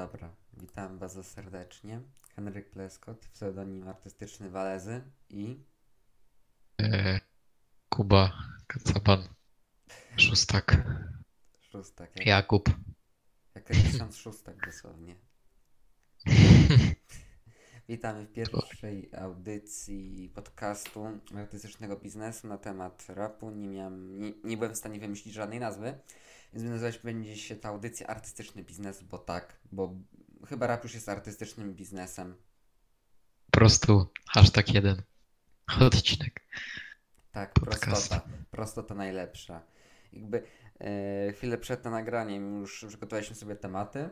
Dobra, witam bardzo serdecznie. Henryk Pleskot, pseudonim artystyczny Walezy i E, Kuba, Kacaban, Szóstak, Szóstak, jak, Jakub. jak tysiąc szóstak dosłownie. Witamy w pierwszej audycji podcastu artystycznego biznesu na temat rapu. Nie miałem, nie, nie byłem w stanie wymyślić żadnej nazwy, więc nazywać będzie się ta audycja artystyczny biznes, bo tak, bo chyba rap już jest artystycznym biznesem. Po prostu hashtag jeden. Odcinek. Tak, Podcast. prostota. Prostota najlepsza. Jakby e, chwilę przed nagraniem już przygotowaliśmy sobie tematy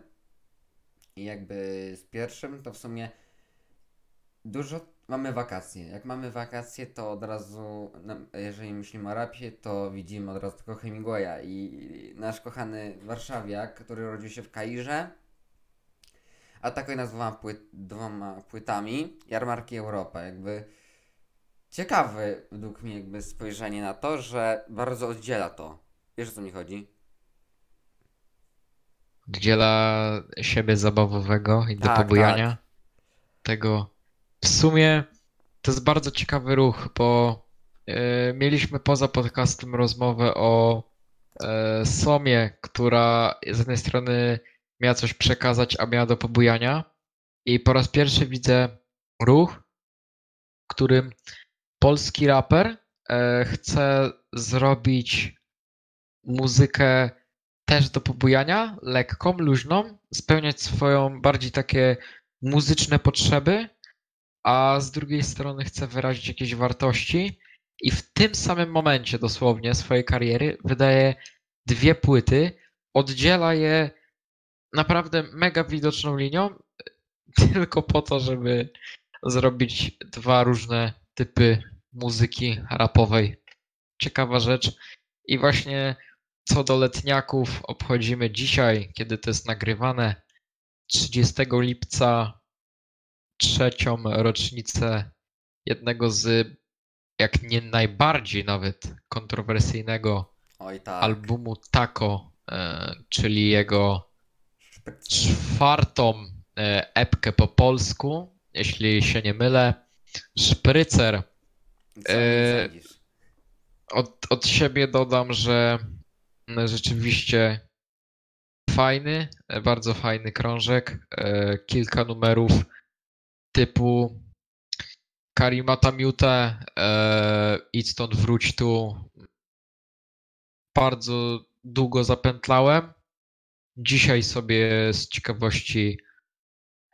i jakby z pierwszym to w sumie dużo mamy wakacje. Jak mamy wakacje, to od razu, no, jeżeli myślimy o rapie, to widzimy od razu tylko Hemingwaya i nasz kochany warszawiak, który urodził się w Kairze, atakuje nas dwoma, płyt, dwoma płytami Jarmarki Europa. Jakby ciekawe według mnie jakby spojrzenie na to, że bardzo oddziela to. Wiesz o co mi chodzi? Oddziela siebie zabawowego i do Tak, pobujania. Tego w sumie to jest bardzo ciekawy ruch, bo e, mieliśmy poza podcastem rozmowę o e, Somie, która z jednej strony miała coś przekazać, a miała do pobujania. I po raz pierwszy widzę ruch, w którym polski raper e, chce zrobić muzykę też do pobujania, lekką, luźną, spełniać swoją bardziej takie muzyczne potrzeby, a z drugiej strony chce wyrazić jakieś wartości i w tym samym momencie dosłownie swojej kariery wydaje dwie płyty, oddziela je naprawdę mega widoczną linią, tylko po to, żeby zrobić dwa różne typy muzyki rapowej. Ciekawa rzecz. I właśnie co do letniaków obchodzimy dzisiaj, kiedy to jest nagrywane, 30 lipca, trzecią rocznicę jednego z, jak nie najbardziej nawet kontrowersyjnego tak. albumu Taco, e, czyli jego czwartą e, epkę po polsku, jeśli się nie mylę. Szprycer. E? Od, od siebie dodam, że mm, rzeczywiście fajny, e, bardzo fajny krążek. e, Kilka numerów typu Karimata Mute, e, idź stąd, wróć tu. Bardzo długo zapętlałem. Dzisiaj sobie z ciekawości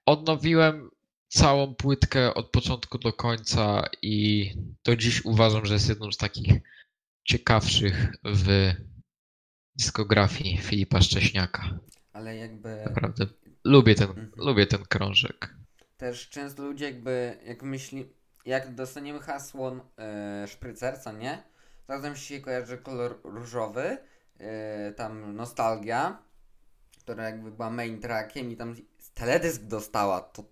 odnowiłem całą płytkę od początku do końca i do dziś uważam, że jest jedną z takich ciekawszych w dyskografii Filipa Szcześniaka. Ale jakby Naprawdę lubię ten, Mhm. lubię ten krążek. Też często ludzie jakby, jak myśli, jak dostaniemy hasło e, szprycer, co nie? To razem się kojarzy kolor różowy, e, tam nostalgia, która jakby była main trackiem i tam teledysk dostała, to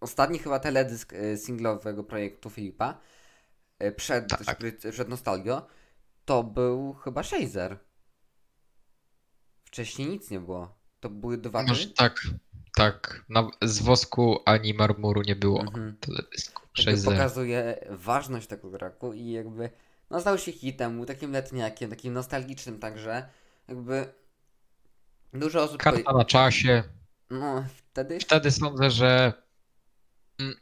ostatni chyba teledysk e, singlowego projektu Filipa, e, przed, Tak. szpry- przed nostalgią, to był chyba Shazer. Wcześniej nic nie było. To były dwa Może tak, tak. Na, z wosku ani marmuru nie było Mhm. teledysku. jakby 6 pokazuje ważność tego roku i jakby no stał się hitem, był takim letniakiem, takim nostalgicznym także, jakby dużo osób Karta powie- na czasie. no wtedy Wtedy sądzę, że mm,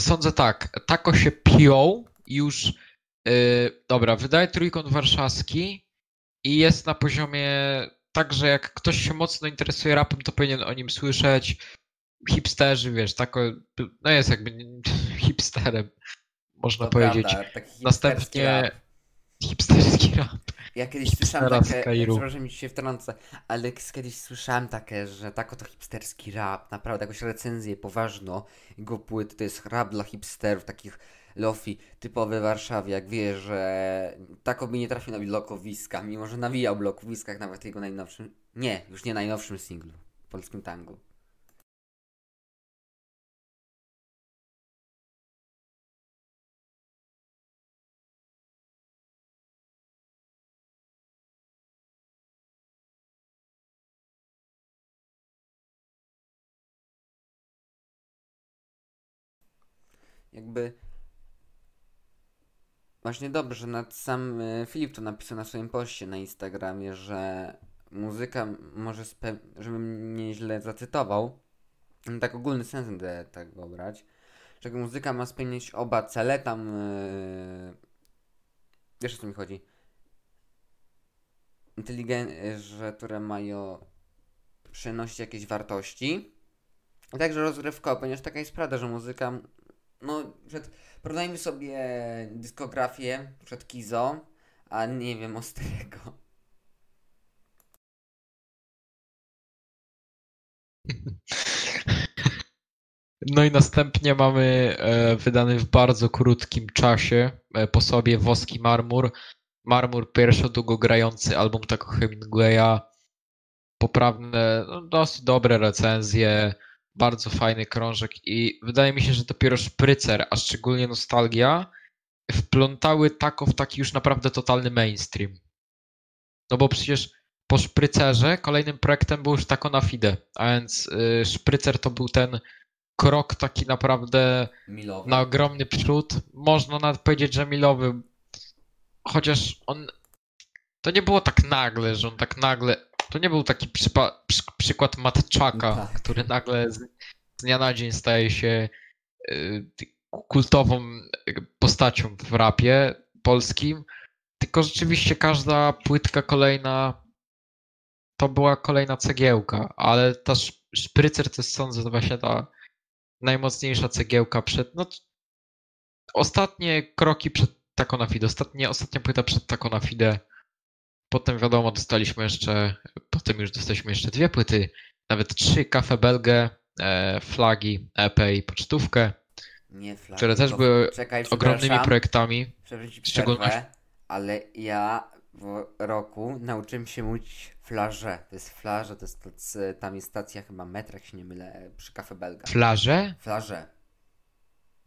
sądzę tak, tako się piął już yy, dobra, wydaje trójkąt warszawski i jest na poziomie tak, że jak ktoś się mocno interesuje rapem, to powinien o nim słyszeć. Hipsterzy, wiesz, tako, no jest jakby hipsterem, można to powiedzieć. prawda, Następnie rap. hipsterski rap. Ja kiedyś słyszałem hipstera takie, przepraszam, mi się wtrącę, ale kiedyś słyszałem takie, że tako to hipsterski rap, naprawdę jakąś recenzję poważną jego płyt, to jest rap dla hipsterów, takich Lofi, typowy warszawiak, wie, że tak by nie trafił na blokowiska, mimo że nawijał blokowiskach nawet jego najnowszym, nie, już nie najnowszym singlu, polskim tangu. jakby właśnie dobrze, nawet sam e, Filip to napisał na swoim poście na Instagramie, że muzyka może, spe- żebym mnie źle zacytował, no tak ogólny sens będę tego brać, że muzyka ma spełnić oba cele, tam yy... wiesz o co mi chodzi, inteligen... że które mają przynosić jakieś wartości, także rozrywkowe, ponieważ taka jest prawda, że muzyka, no, przed, porównajmy sobie dyskografię przed Kizo, a nie wiem, Ostrego. No i następnie mamy e, wydany w bardzo krótkim czasie e, po sobie Woski Marmur. Marmur pierwszy długo grający album tego Hemingwaya. Poprawne, no, dosyć dobre recenzje, bardzo fajny krążek i wydaje mi się, że dopiero Szprycer, a szczególnie Nostalgia wplątały tako w taki już naprawdę totalny mainstream. No bo przecież po Szprycerze kolejnym projektem był już Tako na Fide, a więc y, Szprycer to był ten krok taki naprawdę Milowy. na ogromny przód. Można nawet powiedzieć, że milowy. Chociaż on. To nie było tak nagle, że on tak nagle. To nie był taki przypa- przy- przykład Matczaka, Tak. który nagle z, z dnia na dzień staje się y, kultową postacią w rapie polskim. Tylko rzeczywiście każda płytka kolejna to była kolejna cegiełka, ale ta sz- szprycer to jest sądzę to właśnie ta najmocniejsza cegiełka przed. No, ostatnie kroki przed Taco na Fide, ostatnie, ostatnia płyta przed Taco na Fide. Potem wiadomo, dostaliśmy jeszcze, potem już dostaliśmy jeszcze dwie płyty, nawet trzy, Cafe Belge, e, Flagi, EP i Pocztówkę, Nie flagi, które też były Czekaj, ogromnymi projektami. Przerwę, ale ja w roku nauczyłem się mówić flarze. To jest flarze, to jest to, c- tam jest stacja chyba metra, jak się nie mylę, przy Cafe Belga. Flarze? Flarze.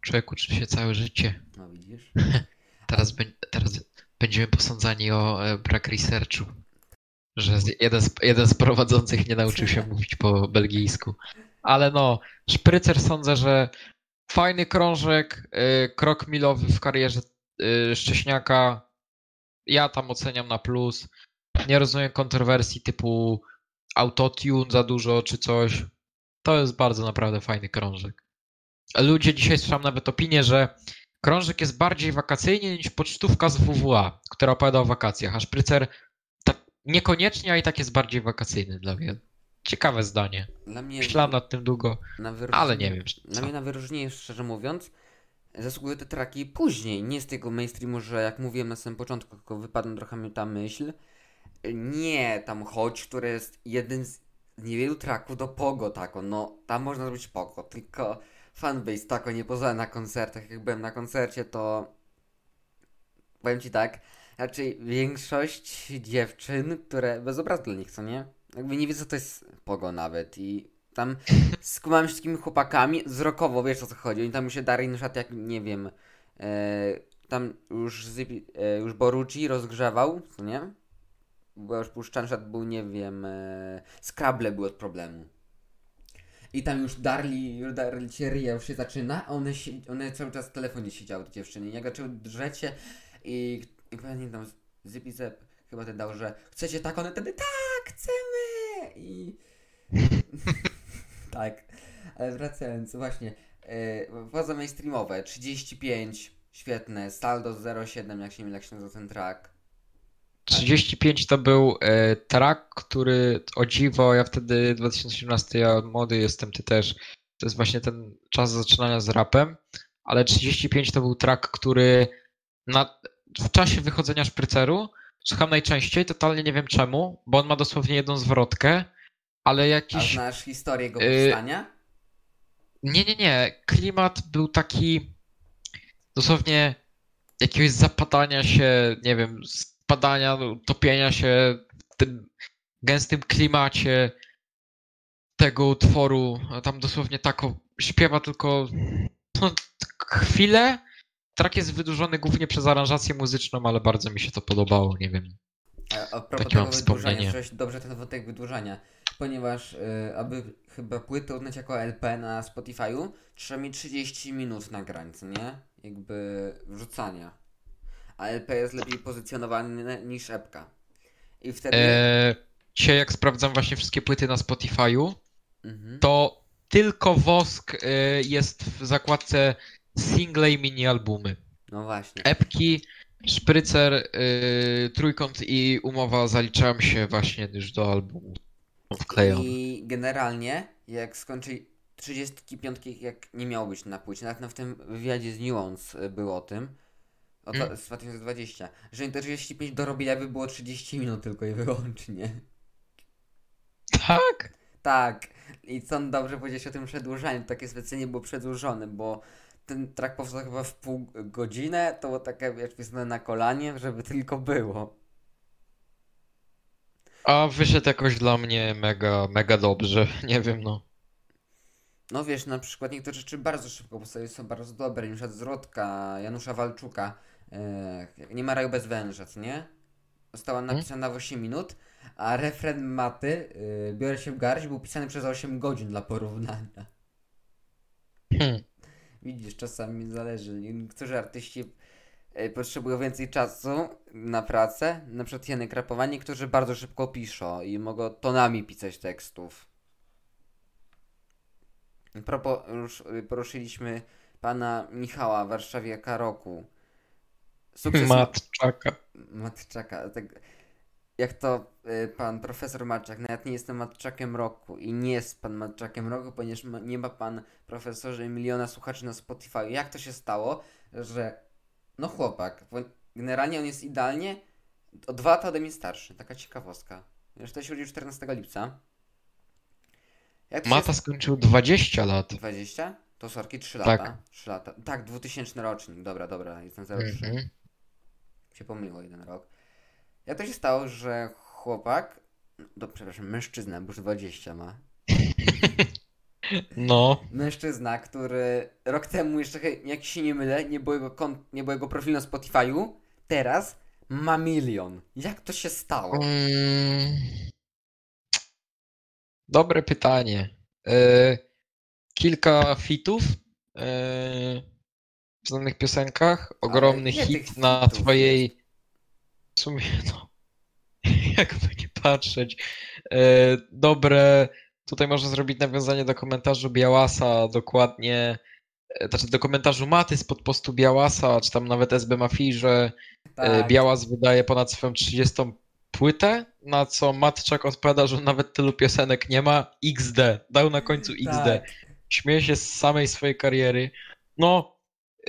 Człowiek uczy się całe życie. No widzisz? Teraz, bę- teraz będziemy posądzani o e, brak researchu. Że jeden z, jeden z prowadzących nie nauczył się mówić po belgijsku. Ale no, szprycer sądzę, że fajny krążek, e, krok milowy w karierze e, Szcześniaka. Ja tam oceniam na plus. Nie rozumiem kontrowersji typu autotune za dużo czy coś. To jest bardzo naprawdę fajny krążek. Ludzie dzisiaj słyszałem nawet opinię, że krążek jest bardziej wakacyjny niż pocztówka z WWA, która opowiada o wakacjach, a szprycer tak niekoniecznie, a i tak jest bardziej wakacyjny dla wielu. Ciekawe zdanie. Dla mnie Myślałem nad tym długo, ale nie wiem. Dla Co. mnie na wyróżnienie, szczerze mówiąc, zasługują te traki później. Nie z tego mainstreamu, że jak mówiłem na samym początku, tylko wypadła trochę mi ta myśl. Nie, tam Chodź, który jest jeden z niewielu traków do Pogo tako. No, tam można zrobić Pogo, tylko fanbase tako nie pozwala na koncertach. Jak byłem na koncercie, to powiem ci tak, raczej większość dziewczyn, które bez obrazu dla nich, co nie? Jakby nie wie, co to jest Pogo nawet i tam skumałem się z takimi chłopakami, wzrokowo, wiesz o co chodzi, oni tam już się dali na jak, nie wiem, e, tam już, Zipi- e, już Borucci rozgrzewał, co nie? Była już puszczany, był, nie wiem, e, Scrabble był od problemu. I tam już Darli, Darli się ryja, już się zaczyna, a one, się, one cały czas w telefonie siedziały, te dziewczyny. Jak zaczęły drzeć się i, i pamiętam, Zipi Zep chyba ten dał, że chcecie tak, one wtedy tak, chcemy! I... tak, ale wracając, właśnie, yy, poza mainstreamowe, 35, świetne, saldo 0,7, jak się nie mylę, jak się nazywa ten track. 35 to był e, track, który o dziwo, ja wtedy 2017, ja młody jestem, ty też. To jest właśnie ten czas zaczynania z rapem, ale 35 to był track, który na, w czasie wychodzenia szpryceru słucham najczęściej, totalnie nie wiem czemu, bo on ma dosłownie jedną zwrotkę, ale A jakiś... znasz historię jego Yy, powstania? Nie, nie, nie. Klimat był taki dosłownie jakiegoś zapadania się, nie wiem, spadania, topienia się w tym gęstym klimacie tego utworu. Tam dosłownie tak śpiewa tylko no, chwilę. Trak jest wydłużony głównie przez aranżację muzyczną, ale bardzo mi się to podobało, nie wiem. A, a propos Takie tego mam wspomnienie. dobrze ten wątek wydłużania, ponieważ y, aby chyba płytę uznać jako LP na Spotify'u, trzeba mieć 30 minut nagrań, co nie? Jakby wrzucania. A LP jest lepiej pozycjonowany niż epka. I wtedy... E, dzisiaj jak sprawdzam właśnie wszystkie płyty na Spotify'u, Mhm. to tylko Wosk e, jest w zakładce single i mini albumy. No właśnie. Epki, Szprycer, e, Trójkąt i Umowa zaliczają się właśnie już do albumu wklejone. I generalnie, jak skończy 35, jak nie miało być na płycie, nawet na w tym wywiadzie z Nuance było o tym, o to, Mm. z 2020, że te 35 do robienia by było 30 minut tylko i wyłącznie. Tak? Tak, i co dobrze powiedzieć o tym przedłużaniu, takie specjalnie było przedłużone, bo ten track powstał chyba w pół godzinę, to było takie, wiesz, pisane na kolanie, żeby tylko było. A wyszedł jakoś dla mnie mega, mega dobrze. Nie wiem, no. No wiesz, na przykład niektóre rzeczy bardzo szybko powstają, są bardzo dobre, na przykład Zwrotka Janusza Walczuka, nie ma raju bez węża, co nie? Została napisana w 8 minut, a refren Maty, e, biorę się w garść, był pisany przez 8 godzin dla porównania. Hmm. Widzisz, czasami zależy. Niektórzy artyści e, potrzebują więcej czasu na pracę, na przykład Janek Rapowa, niektórzy bardzo szybko piszą i mogą tonami pisać tekstów. Już y, poruszyliśmy pana Michała Warszawiaka roku. Sukces Matczaka. Matczaka. Tak, jak to y, pan profesor Matczak, nawet nie jestem Matczakiem roku i nie jest pan Matczakiem roku, ponieważ nie ma pan profesorze miliona słuchaczy na Spotify. Jak to się stało, że no chłopak, bo generalnie on jest idealnie o dwa lata ode mnie starszy. Taka ciekawostka. Już to się urodził 14 lipca. Mata skończył 20 lat. 20? To sorki 3 Tak. lata. 3 lata. Tak, 2000 rocznik. Dobra, dobra, jestem 03. Mhm. Się pomyliło jeden rok. Jak to się stało, że chłopak, no przepraszam, mężczyzna, bo już 20 ma. No. Mężczyzna, który rok temu jeszcze, jak się nie mylę, nie było jego, kont- nie było jego profilu na Spotify'u, teraz ma milion. Jak to się stało? Mm. Dobre pytanie. E, kilka fitów w znanych piosenkach. Ogromny hit na twojej. W sumie, no. Jakby nie patrzeć. E, dobre. Tutaj można zrobić nawiązanie do komentarzu Białasa, dokładnie. e, Znaczy do komentarzu Maty spod postu Białasa, czy tam nawet SB Mafii, że E, Tak, Białas wydaje ponad swoją 30 płytę, na co Matczak odpowiada, że nawet tylu piosenek nie ma. XD. Dał na końcu XD. tak. Śmieje się z samej swojej kariery. No,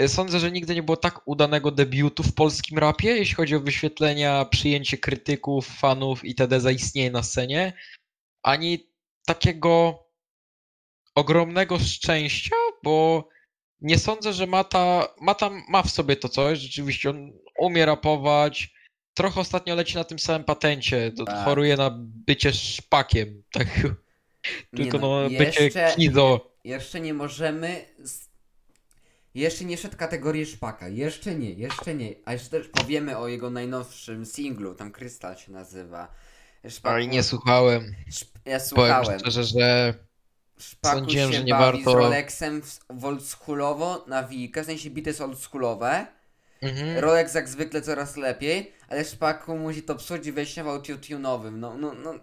sądzę, że nigdy nie było tak udanego debiutu w polskim rapie, jeśli chodzi o wyświetlenia, przyjęcie krytyków, fanów itd. zaistnieje na scenie, ani takiego ogromnego szczęścia, bo nie sądzę, że Mata, Mata ma w sobie to coś, rzeczywiście on umie rapować, trochę ostatnio leci na tym samym patencie, to Tak. choruje na bycie szpakiem, tak, tylko no, bycie jeszcze, kizo. jeszcze nie możemy. z- Jeszcze nie szedł kategorii szpaka. Jeszcze nie, jeszcze nie. A jeszcze też powiemy o jego najnowszym singlu. Tam Krystal się nazywa. Szpaku, Oj, nie słuchałem. szp- ja Powiem słuchałem. szczerze, że Szpaku sądziłem, się że nie bawi warto- z Rolexem w, w oldschoolowo na Wika. W sensie bity jest oldschoolowe. mhm. Rolex jak zwykle coraz lepiej. Ale Szpaku musi to psuć i wejść w autotunowym. No, no, no.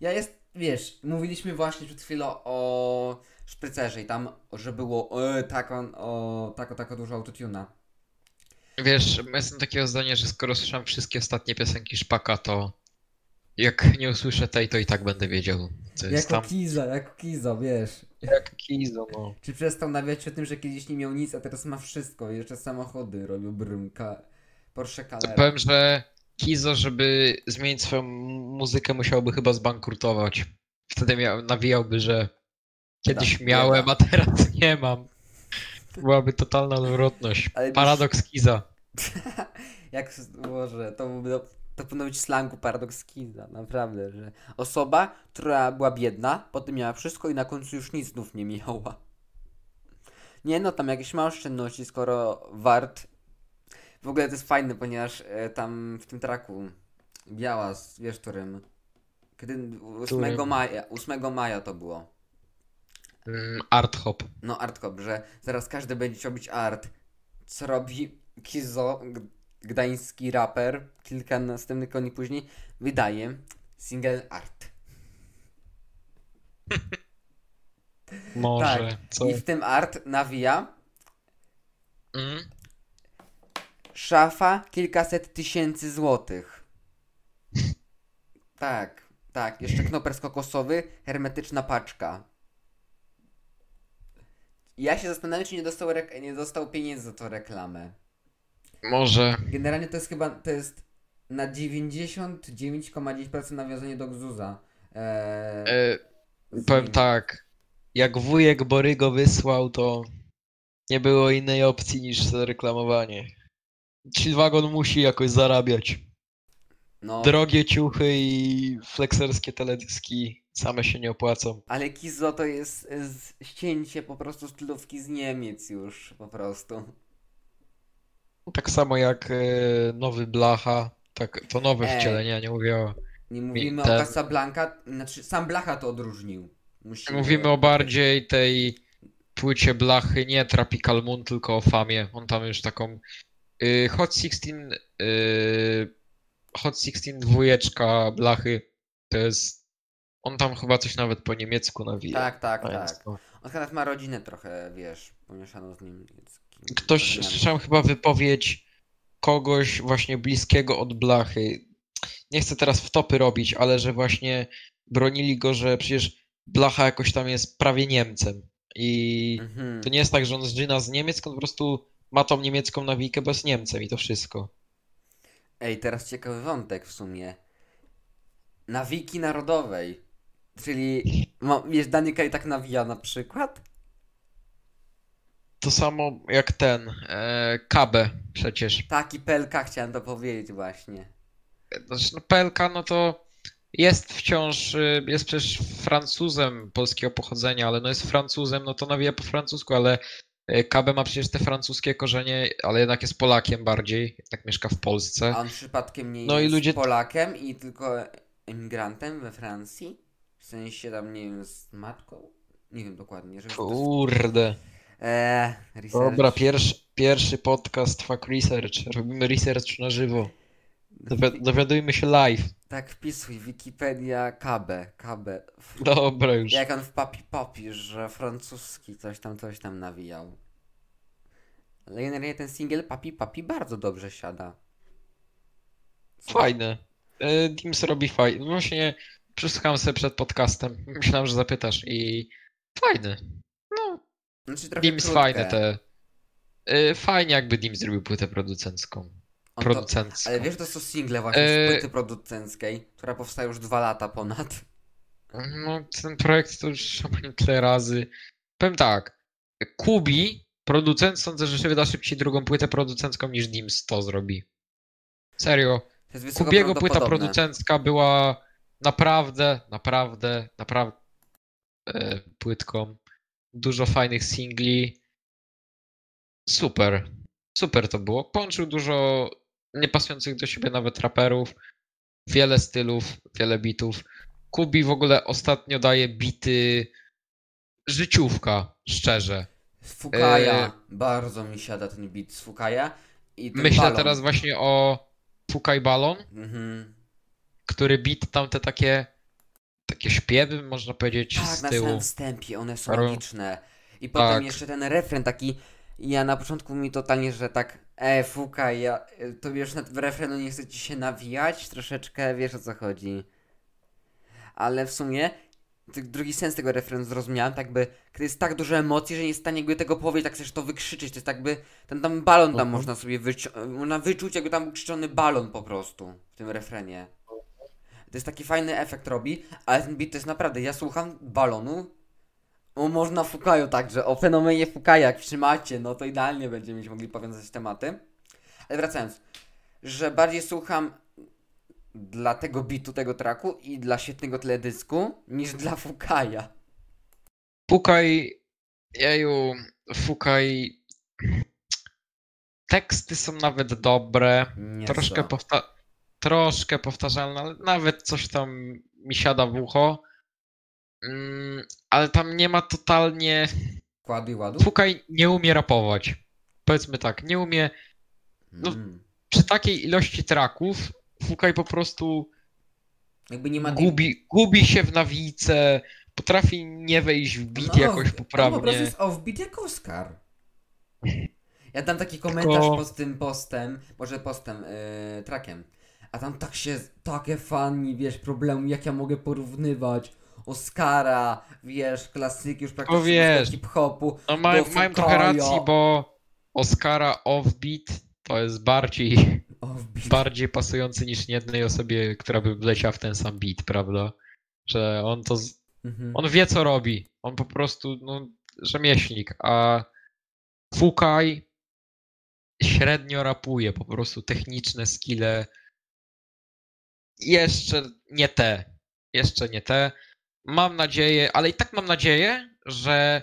Ja jest, wiesz, mówiliśmy właśnie przed chwilą o szprycerze i tam, że było e, tak on, o, tako, tako dużo autotuna. wiesz, jestem takiego zdania, że skoro słyszałem wszystkie ostatnie piosenki Szpaka, to jak nie usłyszę tej, to i tak będę wiedział, co jest Jako tam. Kiza, jako Kiza, wiesz. Jak Kizo, no. Czy przestał nawiać o tym, że kiedyś nie miał nic, a teraz ma wszystko. Jeszcze samochody robił brymka. Porsche Calera. Powiem, że Kizo, żeby zmienić swoją muzykę, musiałby chyba zbankrutować. Wtedy miał, nawijałby, że kiedyś miałem, a teraz nie mam. Byłaby totalna odwrotność. Ale Paradoks Kiza. Jak może, to byłby, to powinno być slangu paradoks Kiza, naprawdę, że osoba, która była biedna, potem miała wszystko i na końcu już nic znów nie miała. Nie no, tam jakieś ma oszczędności, skoro wart... W ogóle to jest fajne, ponieważ e, tam w tym traku Biała, wiesz którym? Kiedy 8 Którym? maja, 8 maja to było. Mm, Art Hop. No Artkop, że zaraz każdy będzie chciał być art. Co robi Kizo, gdański raper, kilka następnych koni później, wydaje single art. Może. Tak. Co? I w tym art nawija Mm? szafa kilkaset tysięcy złotych. Tak, tak. Jeszcze knoper kokosowy, hermetyczna paczka. Ja się zastanawiam, czy nie dostał, rek- nie dostał pieniędzy za tą reklamę. Może. Generalnie to jest chyba, to jest na 99,9% nawiązanie do Gzuza. Eee, E, powiem nim. tak. Jak wujek Borygo wysłał, to nie było innej opcji niż zareklamowanie. Chillwagon musi jakoś zarabiać. No, Drogie ciuchy i flexerskie teledyski same się nie opłacą. ale Kizo to jest z- ścięcie po prostu stylówki z Niemiec już, po prostu. Tak samo jak e, nowy Blacha, tak, to nowe Ej. wcielenie, nie mówię. Nie mówimy ten- o Casablanca, znaczy sam Blacha to odróżnił. Musimy... Mówimy o bardziej tej płycie Blachy, nie Tropical Moon, tylko o Famie. On tam już taką y, Hot 16 y, Hot 16 dwójeczka Blachy to jest on tam chyba coś nawet po niemiecku nawija. Tak, tak, tak. to- On chyba ma rodzinę trochę, wiesz, pomieszaną z nim. Ktoś, Korzeniami. słyszałem chyba wypowiedź kogoś właśnie bliskiego od Blachy. Nie chcę teraz wtopy robić, ale że właśnie bronili go, że przecież Blacha jakoś tam jest prawie Niemcem. I Mhm. to nie jest tak, że on zżyna z Niemiec, tylko po prostu ma tą niemiecką nawijkę, bo jest Niemcem i to wszystko. Ej, teraz ciekawy wątek w sumie. Nawiki narodowej. Czyli, no, wiesz, Daniel tak nawija na przykład? To samo jak ten, e, Kabe przecież. Taki PLK chciałem to powiedzieć właśnie. Znaczy, no PLK, no to jest wciąż, y, jest przecież Francuzem polskiego pochodzenia, ale no jest Francuzem, no to nawija po francusku, ale Kabe ma przecież te francuskie korzenie, ale jednak jest Polakiem bardziej, jednak mieszka w Polsce. A on przypadkiem nie No i jest ludzie- Polakiem i tylko emigrantem we Francji? W sensie tam, nie wiem, z matką? Nie wiem dokładnie. Żeby to... Kurde. Eee, research. Dobra, pierwszy, pierwszy podcast Fuck Research. Robimy research na żywo. Dowi- Dowiadujmy się live. Tak wpisuj, Wikipedia KB, KB. Dobra już. Jak on w papi papi, że francuski coś tam, coś tam nawijał. Ale generalnie ten singiel papi papi bardzo dobrze siada. Fajne. E, Dims robi fajne. Właśnie przesłuchałem sobie przed podcastem. Myślałem, że zapytasz i fajny. No, Znaczy Dims krótkie. fajne te. E, Fajnie jakby Dims zrobił płytę producencką. On to, Producencką. ale wiesz, to są single właśnie z płyty producenckiej, która powstaje już dwa lata ponad. No, ten projekt to już tyle razy. Powiem tak. Kubi, producent, sądzę, że się wyda szybciej drugą płytę producencką niż Dims to zrobi. Serio. Kubiego płyta producencka była naprawdę, naprawdę, naprawdę e, płytką. Dużo fajnych singli. Super. Super to było. Połączył dużo niepasujących do siebie nawet raperów. Wiele stylów, wiele bitów. Kubi w ogóle ostatnio daje bity życiówka, szczerze. Z Fukaja. E, Bardzo mi siada ten beat z Fukaja. I Myślę balon. teraz właśnie o Fukaj Balon. Mhm. Który bit tam te takie takie śpiewy, można powiedzieć, Tak, z na tyłu. samym wstępie, one są Ro- magiczne. I potem Tak. jeszcze ten refren taki, ja na początku mi totalnie, że tak, e, fuka, ja, e, to wiesz, na w refrenu nie chce ci się nawijać, troszeczkę, wiesz o co chodzi. Ale w sumie, drugi sens tego refrenu zrozumiałem, tak by, kiedy jest tak dużo emocji, że nie jest w stanie jakby tego powiedzieć, tak chcesz to wykrzyczeć, to jest tak by, ten tam balon tam Mhm. można sobie wyci- można wyczuć, jakby tam był krzyczony balon po prostu, w tym refrenie. To jest taki fajny efekt robi, ale ten beat to jest naprawdę, ja słucham balonu, o można Fukayo także, o fenomenie Fukaja, jak trzymacie, no to idealnie będziemy mogli powiązać tematy. Ale wracając, że bardziej słucham dla tego bitu, tego traku i dla świetnego teledysku, niż dla Fukaja. Fukaj, jeju, Fukaj, teksty są nawet dobre, Nie troszkę co. troszkę powtarzalna, ale nawet coś tam mi siada w ucho. Mm, ale tam nie ma totalnie. Kładu i ładu? Fukaj nie umie rapować. Powiedzmy tak, nie umie. no- Mm. Przy takiej ilości traków Fukaj po prostu Jakby nie ma tej- gubi, gubi się w nawijce, potrafi nie wejść w beat No, jakoś On po prostu poprawnie. jest offbeat jak Oscar. Ja dam taki komentarz Tylko- pod tym postem, może postem, yy, trakiem. A tam tak się, takie fani, wiesz, problemu, jak ja mogę porównywać Oscara, wiesz, klasyki już praktycznie wiesz, hip-hopu. No mają, mają trochę racji, bo Oscara offbeat to jest bardziej, Offbeat. bardziej pasujący niż jednej osobie, która by wleciała w ten sam beat, prawda? Że on to, z- Mhm. on wie co robi. On po prostu, no, rzemieślnik, a Fukaj średnio rapuje, po prostu techniczne skille jeszcze nie te, jeszcze nie te. Mam nadzieję, ale i tak mam nadzieję, że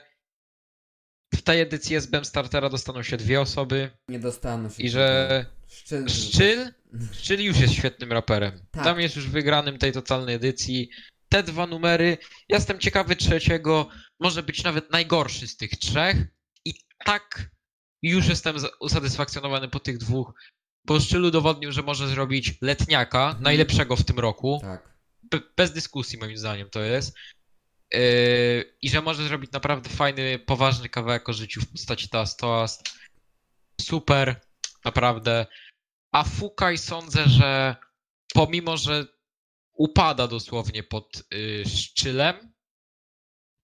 w tej edycji SBM Startera dostaną się dwie osoby Nie dostaną się. i że Szczyl. Szczyl, Szczyl już jest świetnym raperem. Tak. Tam jest już wygranym tej totalnej edycji. Te dwa numery, ja jestem ciekawy trzeciego, może być nawet najgorszy z tych trzech i tak już jestem usatysfakcjonowany po tych dwóch, bo Szczyl udowodnił, że może zrobić letniaka, Mhm. najlepszego w tym roku, Tak. Be- bez dyskusji moim zdaniem to jest. Yy, I że może zrobić naprawdę fajny, poważny kawałek o życiu w postaci Toast Toast. Super, naprawdę. A Fukaj sądzę, że pomimo, że upada dosłownie pod yy, szczylem,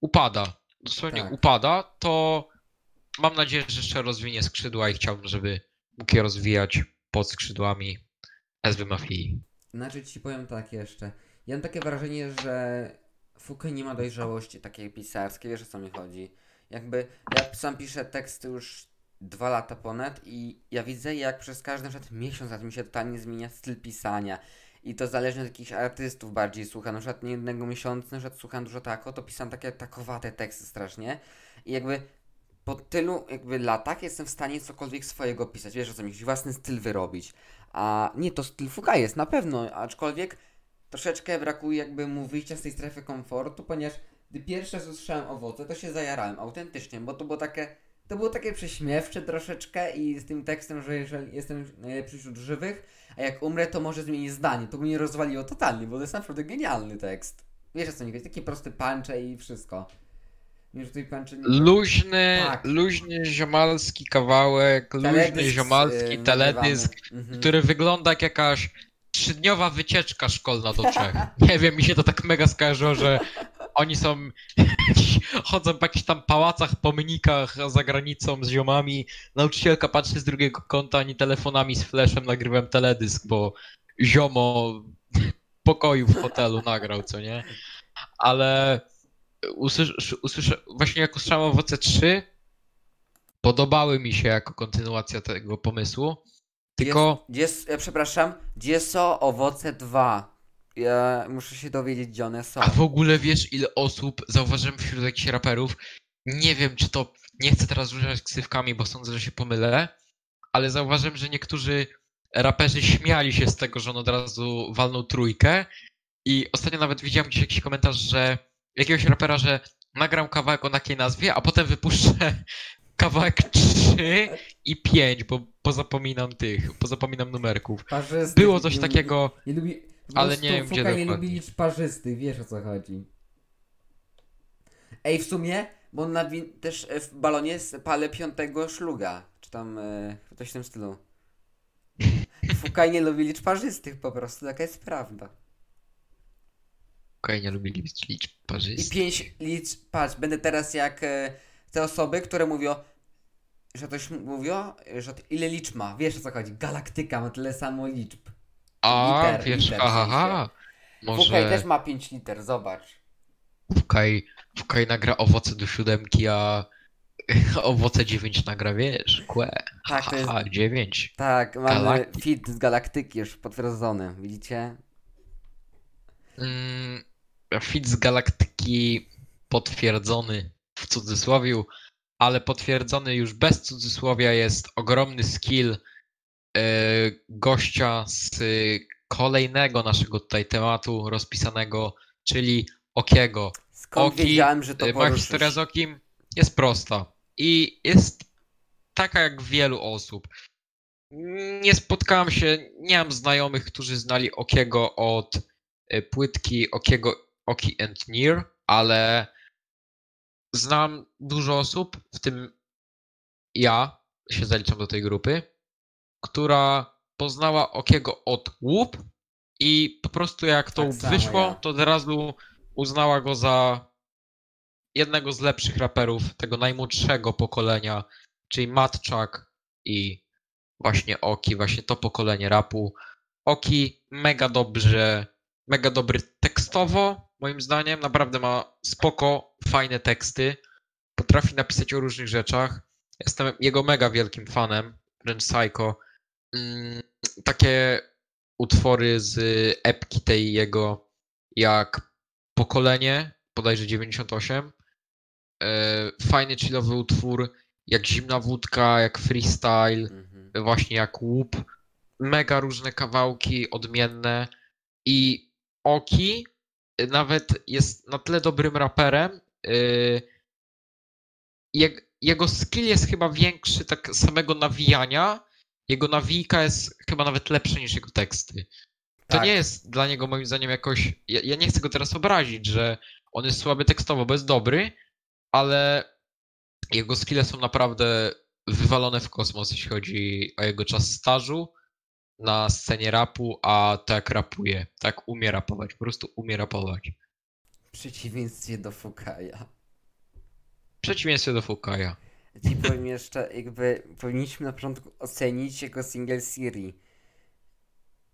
upada, dosłownie Tak. upada, to mam nadzieję, że jeszcze rozwinie skrzydła i chciałbym, żeby mógł je rozwijać pod skrzydłami SB Mafii. Znaczy ci powiem tak jeszcze. Ja mam takie wrażenie, że Fouquet nie ma dojrzałości takiej pisarskiej, wiesz o co mi chodzi. Jakby ja sam piszę teksty już dwa lata ponad i ja widzę jak przez każdy na przykład miesiąc lat mi się totalnie zmienia styl pisania. I to zależnie od jakichś artystów bardziej słucham. Na przykład nie jednego miesiąca, na przykład słucham dużo tako, to pisam takie takowate teksty strasznie. I jakby po tylu jakby latach jestem w stanie cokolwiek swojego pisać. Wiesz o co mi chodzi, własny styl wyrobić. A nie, to styl Fuka jest, na pewno, aczkolwiek troszeczkę brakuje jakby mu wyjścia z tej strefy komfortu, ponieważ gdy pierwszy raz usłyszałem owoce, to się zajarałem autentycznie, bo to było takie, to było takie prześmiewcze troszeczkę i z tym tekstem, że jeżeli jestem najlepszy wśród żywych, a jak umrę, to może zmienić zdanie, to mnie rozwaliło totalnie, bo to jest naprawdę genialny tekst. Wiesz o co mi chodzi, takie proste puncze i wszystko. Luźny, Tak. luźny ziomalski kawałek, luźny Teledysk, ziomalski yy, teledysk. Mhm. który wygląda jak jakaś trzydniowa wycieczka szkolna do Czech. Nie wiem, mi się to tak mega skojarzyło, że oni są, chodzą po jakichś tam pałacach, pomnikach za granicą z ziomami. Nauczycielka patrzy z drugiego kąta, ani telefonami z flashem nagrywam teledysk, bo ziomo w pokoju w hotelu nagrał, co nie? Ale usłysz, usłyszę, właśnie jak usłyszałem owoce 3, podobały mi się jako kontynuacja tego pomysłu. Tylko Gdzie jest, ja przepraszam, gdzie są owoce 2? Ja muszę się dowiedzieć, gdzie one są. A w ogóle wiesz, ile osób zauważyłem wśród jakichś raperów? Nie wiem, czy to. Nie chcę teraz rzucać ksywkami, bo sądzę, że się pomylę, ale zauważyłem, że niektórzy raperzy śmiali się z tego, że on od razu walnął trójkę. I ostatnio nawet widziałem gdzieś jakiś komentarz, że jakiegoś rapera, że nagram kawałek o takiej nazwie, a potem wypuszczę kawałek 3 i 5, bo pozapominam tych, pozapominam numerków. Parzystych Było coś nie takiego. Lubi, nie lubi, ale nie wiem, gdzie Fuka nie dokładnie. lubi liczb parzystych, wiesz o co chodzi. Ej, w sumie, bo on na też e, w balonie spalę piątego szluga. Czy tam e, coś w tym stylu. Fukaj nie lubi liczb parzystych po prostu, taka jest prawda. Okej, nie lubili liczb I parzystych. pięć liczb, patrz, będę teraz jak e, te osoby, które mówią, że coś mówią, że to ile liczb ma, wiesz o co chodzi, galaktyka ma tyle samo liczb. A, liter, wiesz, liter w ha, ha, ha. Fukaj Może też ma 5 liter, zobacz. Fukaj, Fukaj nagra owoce do siódemki, a owoce 9 nagra, wiesz, kłe. Tak, Ha, jest- ha, 9. Tak, mamy Galaktyk. fit z galaktyki już potwierdzony, widzicie? Mm, fit z galaktyki potwierdzony w cudzysłowiu, ale potwierdzony już bez cudzysłowia jest ogromny skill e, gościa z kolejnego naszego tutaj tematu rozpisanego, czyli Okiego. Skąd Oki, wiedziałem, że to Moja poruszysz? historia z Okim jest prosta i jest taka jak wielu osób. Nie spotkałem się, nie mam znajomych, którzy znali Okiego od y, płytki Okiego Oki and Near, ale znam dużo osób, w tym ja się zaliczam do tej grupy, która poznała Okiego od łup i po prostu jak to Tak wyszło, ja. to od razu uznała go za jednego z lepszych raperów tego najmłodszego pokolenia, czyli Matczak i właśnie Oki, właśnie to pokolenie rapu. Oki mega dobrze, mega dobry tekstowo, moim zdaniem, naprawdę ma spoko, fajne teksty. Potrafi napisać o różnych rzeczach. Jestem jego mega wielkim fanem, wręcz psycho. Mm, takie utwory z epki tej jego, jak Pokolenie, bodajże 98. E, Fajny, chillowy utwór, jak Zimna Wódka, jak Freestyle Mhm. właśnie jak łup. Mega różne kawałki, odmienne. I Oki nawet jest na tyle dobrym raperem. y, jego skill jest chyba większy tak samego nawijania. Jego nawijka jest chyba nawet lepsza niż jego teksty. To Tak. nie jest dla niego moim zdaniem jakoś. Ja, ja nie chcę go teraz obrazić, że on jest słaby tekstowo, bo jest dobry, ale jego skille są naprawdę wywalone w kosmos, jeśli chodzi o jego czas stażu na scenie rapu, a tak rapuje, tak umie rapować, po prostu umie rapować. W przeciwieństwie do Fukaja. W przeciwieństwie do Fukaja. Ja Ci powiem jeszcze, jakby powinniśmy na początku ocenić jego single Siri.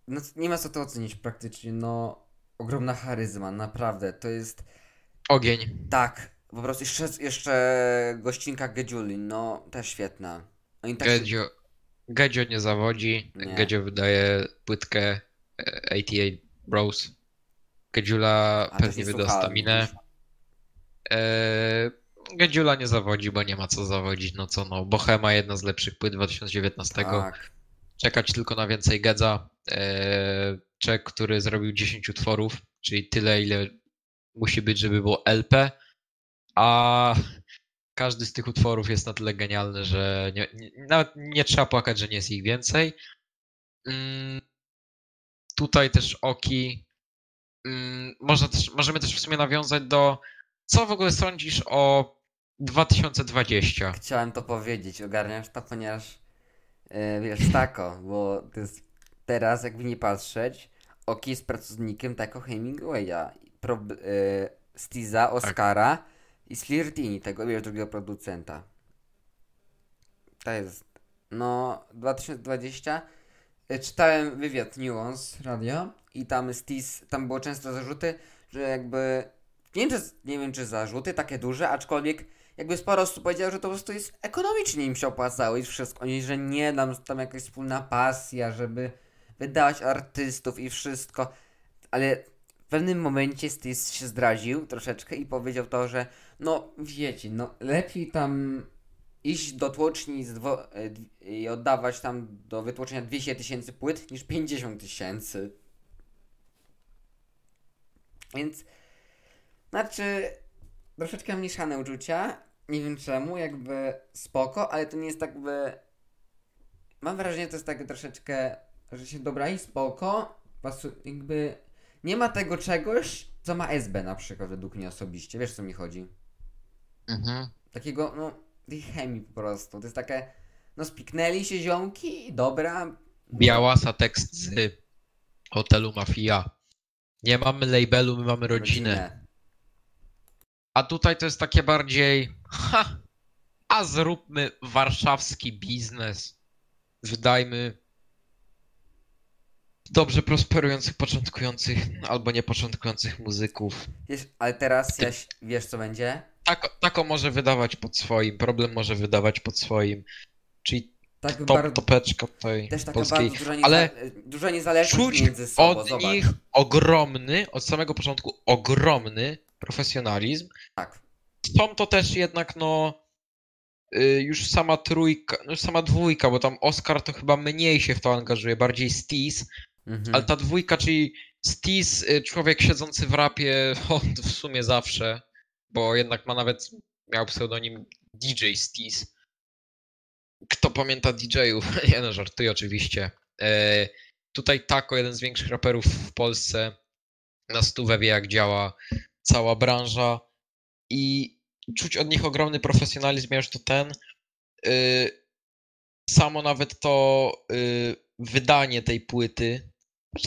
No nie ma co to ocenić praktycznie, no ogromna charyzma, naprawdę, to jest Ogień. tak, po prostu jeszcze, jeszcze gościnka Gejuli, no też świetna. Oni tak Gedzio, Gedzio nie zawodzi, Nie. Gedzio wydaje płytkę e, 88 Bros. Gedziula pewnie nie wyda staminę. Eee, Gedziula nie zawodzi, bo nie ma co zawodzić, no co no. Bohema jedna z lepszych płyt 2019. Tak. czekać tylko na więcej Gedza. Eee, Czek, który zrobił 10 utworów, czyli tyle, ile musi być, żeby było LP, a każdy z tych utworów jest na tyle genialny, że nie, nie, nawet nie trzeba płakać, że nie jest ich więcej. Mm, tutaj też Oki. Mm, można też, możemy też w sumie nawiązać do. Co w ogóle sądzisz o 2020? Chciałem to powiedzieć, ogarniasz to, ponieważ e, wiesz, tako, bo to jest teraz, jakby nie patrzeć, Oki jest pracownikiem tako Hemingwaya, Pro, e, Stiza, Oscara i Slirtini, tego wiesz, drugiego producenta. To jest, no, 2020 e, czytałem wywiad Nuance Radio i tam Stiz, tam było często zarzuty, że jakby, nie wiem, czy, nie wiem czy zarzuty takie duże, aczkolwiek jakby sporo osób powiedziało, że to po prostu jest ekonomicznie im się opłacało i wszystko. Oni, że nie, nam tam jakaś wspólna pasja, żeby wydawać artystów i wszystko. Ale w pewnym momencie Stis się zdradził troszeczkę i powiedział to, że no wiecie, no lepiej tam iść do tłoczni e, i oddawać tam do wytłoczenia 200 tysięcy płyt niż 50 tysięcy. Więc znaczy troszeczkę mieszane uczucia. Nie wiem czemu, jakby spoko, ale to nie jest tak jakby. Mam wrażenie, że to jest takie troszeczkę, że się dobra i spoko. Jakby nie ma tego czegoś, co ma SB na przykład, według mnie osobiście. Wiesz co mi chodzi? Mhm. Takiego, no, tej chemii po prostu. To jest takie, no spiknęli się ziomki i dobra. Białasa tekst z hotelu Mafia. Nie mamy labelu, my mamy rodzinę. A tutaj to jest takie bardziej. Ha! A zróbmy warszawski biznes. Wydajmy dobrze prosperujących, początkujących albo niepoczątkujących muzyków. Wiesz, ale teraz Jaś, wiesz co będzie? Tak, tako może wydawać pod swoim, problem może wydawać pod swoim. Czyli Tak top, bardzo, topeczka tutaj też taka polskiej. bardzo duża, nieza- ale duża niezależność Czuć między sobą, od zobacz. nich ogromny, od samego początku ogromny profesjonalizm. Tak. Są to też jednak, no, y, już sama trójka, no już sama dwójka, bo tam Oscar to chyba mniej się w to angażuje, bardziej Steez, Mhm. Ale ta dwójka, czyli Stis, y, człowiek siedzący w rapie, on w sumie zawsze, bo jednak ma nawet, miał pseudonim DJ Stis. Kto pamięta DJ-ów? Nie no, żartuję oczywiście. E, tutaj Tako, jeden z większych raperów w Polsce, na stówę wie jak działa cała branża i czuć od nich ogromny profesjonalizm, ja już to ten. y, Samo nawet to y, wydanie tej płyty,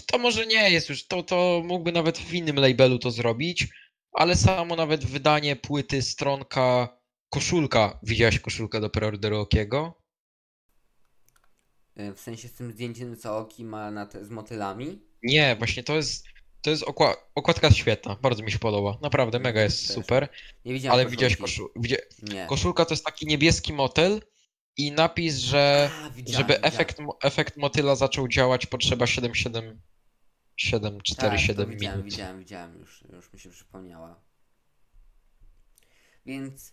to może nie jest już, to, to mógłby nawet w innym labelu to zrobić, ale samo nawet wydanie płyty, stronka, koszulka. Widziałeś koszulkę do preorderu Okiego? Y, W sensie z tym zdjęciem, co Oki ma na te, z motylami. Nie, właśnie to jest, to jest okła- okładka świetna, bardzo mi się podoba, naprawdę mega jest Też. super, Nie widziałem ale koszulki. widziałeś koszulkę. Widzia... Koszulka to jest taki niebieski motyl i napis, że A, żeby efekt, efekt motyla zaczął działać potrzeba 7, 7, 7, 4, tak, 7 to widziałem, minut. widziałem, widziałem, już, już mi się przypomniała. Więc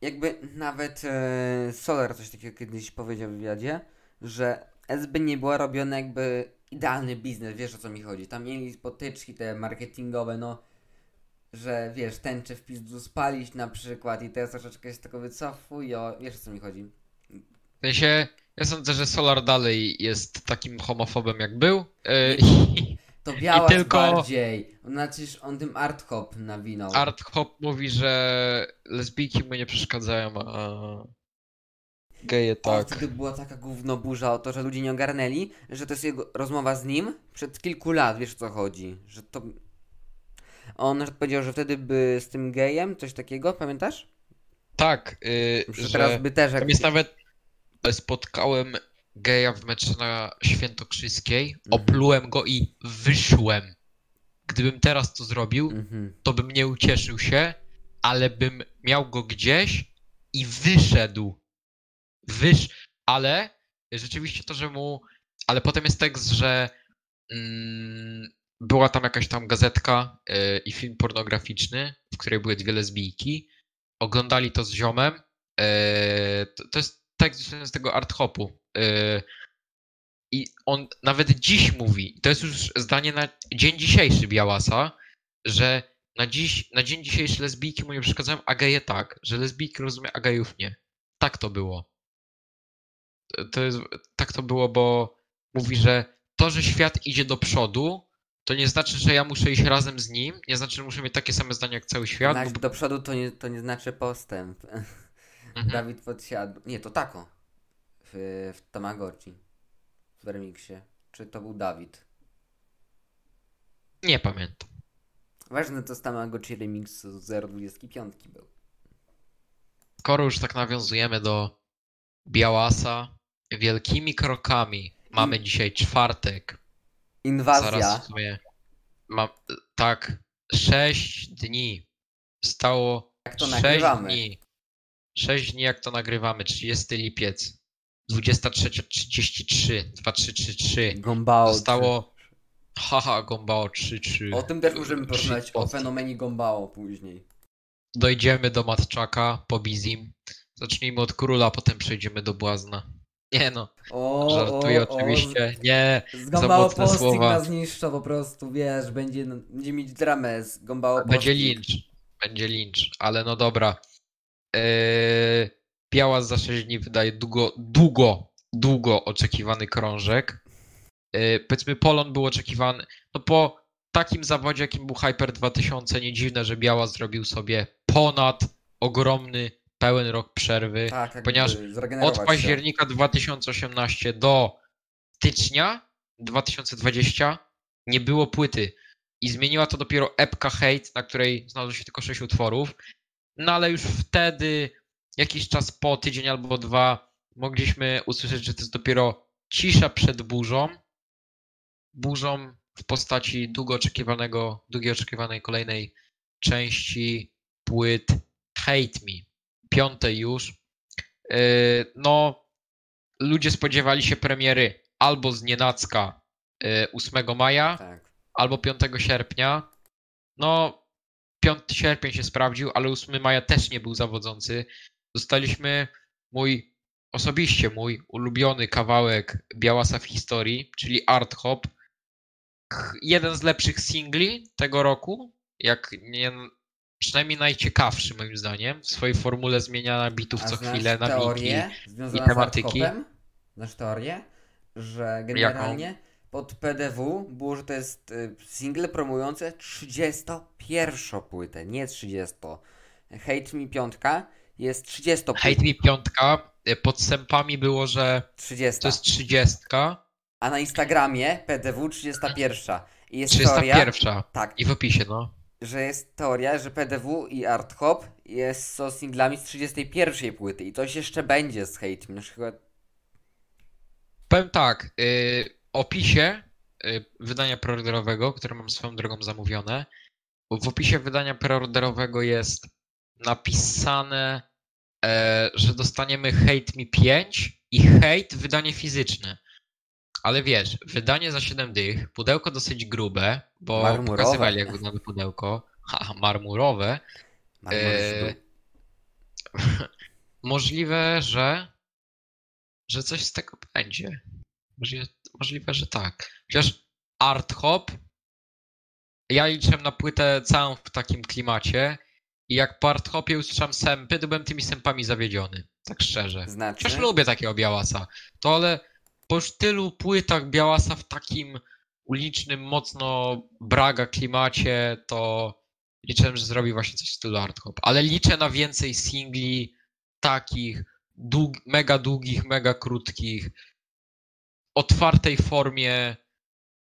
jakby nawet e, Solar coś takiego kiedyś powiedział w wywiadzie, że SB nie była robiona jakby idealny biznes, wiesz o co mi chodzi. Tam mieli potyczki te marketingowe, no, że wiesz, tęczę w pizdu spalić na przykład i teraz troszeczkę jest tylko wycofuj, wiesz o co mi chodzi. W sensie, ja sądzę, że Solar dalej jest takim homofobem jak był. Yy, To biała tylko- bardziej. Znaczy, on tym art hop nawinął. Art Hop mówi, że lesbijki mu nie przeszkadzają, a geje O, tak. wtedy była taka gównoburza o to, że ludzie nie ogarnęli, że to jest jego rozmowa z nim przed kilku lat, wiesz o co chodzi. Że to... On powiedział, że wtedy by z tym gejem, coś takiego, pamiętasz? Tak, yy, Że że teraz by też jak... tam jest nawet, spotkałem geja w meczu na Świętokrzyskiej, oplułem go i wyszłem. Gdybym teraz to zrobił, Mhm. to bym nie ucieszył się, ale bym miał go gdzieś i wyszedł. Wysz, ale rzeczywiście to, że mu. Ale potem jest tekst, że mm, była tam jakaś tam gazetka y, i film pornograficzny, w której były dwie lesbijki. Oglądali to z ziomem. y, to, to jest tekst z tego art hopu. y, I on nawet dziś mówi, to jest już zdanie na dzień dzisiejszy Białasa, że na, dziś, na dzień dzisiejszy lesbijki mu nie przeszkadzają, a geje tak, że lesbijki rozumie, a gejów nie. Tak to było. To- jest, tak to było, bo mówi, że to, że świat idzie do przodu, to nie znaczy, że ja muszę iść razem z nim, nie znaczy, że muszę mieć takie same zdania jak cały świat. Znaczy, bo, do przodu to nie, to nie znaczy postęp. Mhm. Dawid podsiadł. Nie, to Tako. W, w Tamagotchi. W remiksie. Czy to był Dawid? Nie pamiętam. Ważne to z Tamagotchi remix z 025 był. Skoro już tak nawiązujemy do Białasa, wielkimi krokami mamy dzisiaj czwartek. Inwazja. Zaraz w sumie mam, tak, sześć dni. Stało Jak to sześć nagrywamy. dni. Sześć dni jak to nagrywamy, 30 lipiec. 23.33, 2333. Gombao. Zostało, haha, Gombao 3-3. O tym też możemy porozmawiać, o fenomenie Gombao później. Dojdziemy do Matczaka po Bizim. Zacznijmy od króla, potem przejdziemy do błazna. Nie no, O, żartuję o, oczywiście. Nie, O, z za Gombao posting słowa. nas zniszczą po prostu, wiesz, będzie, będzie mieć dramę z Gombao Będzie posting. lincz. Będzie lincz, ale no dobra. Eee, Białas za 6 dni wydaje długo, długo, długo oczekiwany krążek. Eee, powiedzmy, Polon był oczekiwany. No po takim zawodzie, jakim był Hyper 2000, nie dziwne, że Białas zrobił sobie ponad ogromny, pełen rok przerwy. Tak, jakby Ponieważ Od się. października 2018 do stycznia 2020 nie było płyty. I zmieniła to dopiero epka Hate, na której znalazło się tylko 6 utworów. No ale już wtedy, jakiś czas po, tydzień albo dwa, mogliśmy usłyszeć, że to jest dopiero cisza przed burzą. Burzą w postaci długo oczekiwanego, długiej oczekiwanej kolejnej części płyt Hate Me. Piątej już. Yy, No, ludzie spodziewali się premiery albo z nienacka yy, 8 maja, Tak. albo 5 sierpnia. No, 5 sierpień się sprawdził, ale 8 maja też nie był zawodzący. Dostaliśmy mój osobiście mój ulubiony kawałek Białasa w historii, czyli Art Hop. Jeden z lepszych singli tego roku, jak nie, przynajmniej najciekawszy moim zdaniem, w swojej formule zmieniania bitów co chwilę na teorię i tematyki? Znasz teorię, że generalnie pod PDV było, że to jest y, single promujące 31 płytę, nie 30. Hate Me piątka jest 30 płytą. Hate Me piątka, y, pod sępami było, że 30. to jest trzydziestka, A na Instagramie PDV 31. I jest teoria, 31 tak, i w opisie, no. że jest teoria, że PDV i Art Hop jest są singlami z 31 płyty i coś jeszcze będzie z Hate Me. Już chyba Powiem tak, y, w opisie y, wydania preorderowego, które mam swoją drogą zamówione, w opisie wydania preorderowego jest napisane, e, że dostaniemy Hate Me 5 i Hate wydanie fizyczne. Ale wiesz, wydanie za 7 dych, pudełko dosyć grube, bo Marmurowe. pokazywali jak wygląda pudełko, haha, marmurowe. Eee, Możliwe, że, że coś z tego będzie. Możliwe, możliwe, że tak. Chociaż Art Hop, ja liczę na płytę całą w takim klimacie i jak po Art Hopie usłyszałem sępy, to byłem tymi sępami zawiedziony. Tak szczerze. Znaczy, Chociaż lubię takiego Białasa. To ale po już tylu płytach Białasa w takim ulicznym, mocno braga klimacie, to liczyłem, że zrobi właśnie coś w stylu Art Hop. Ale liczę na więcej singli takich, dług, mega długich, mega krótkich, otwartej formie,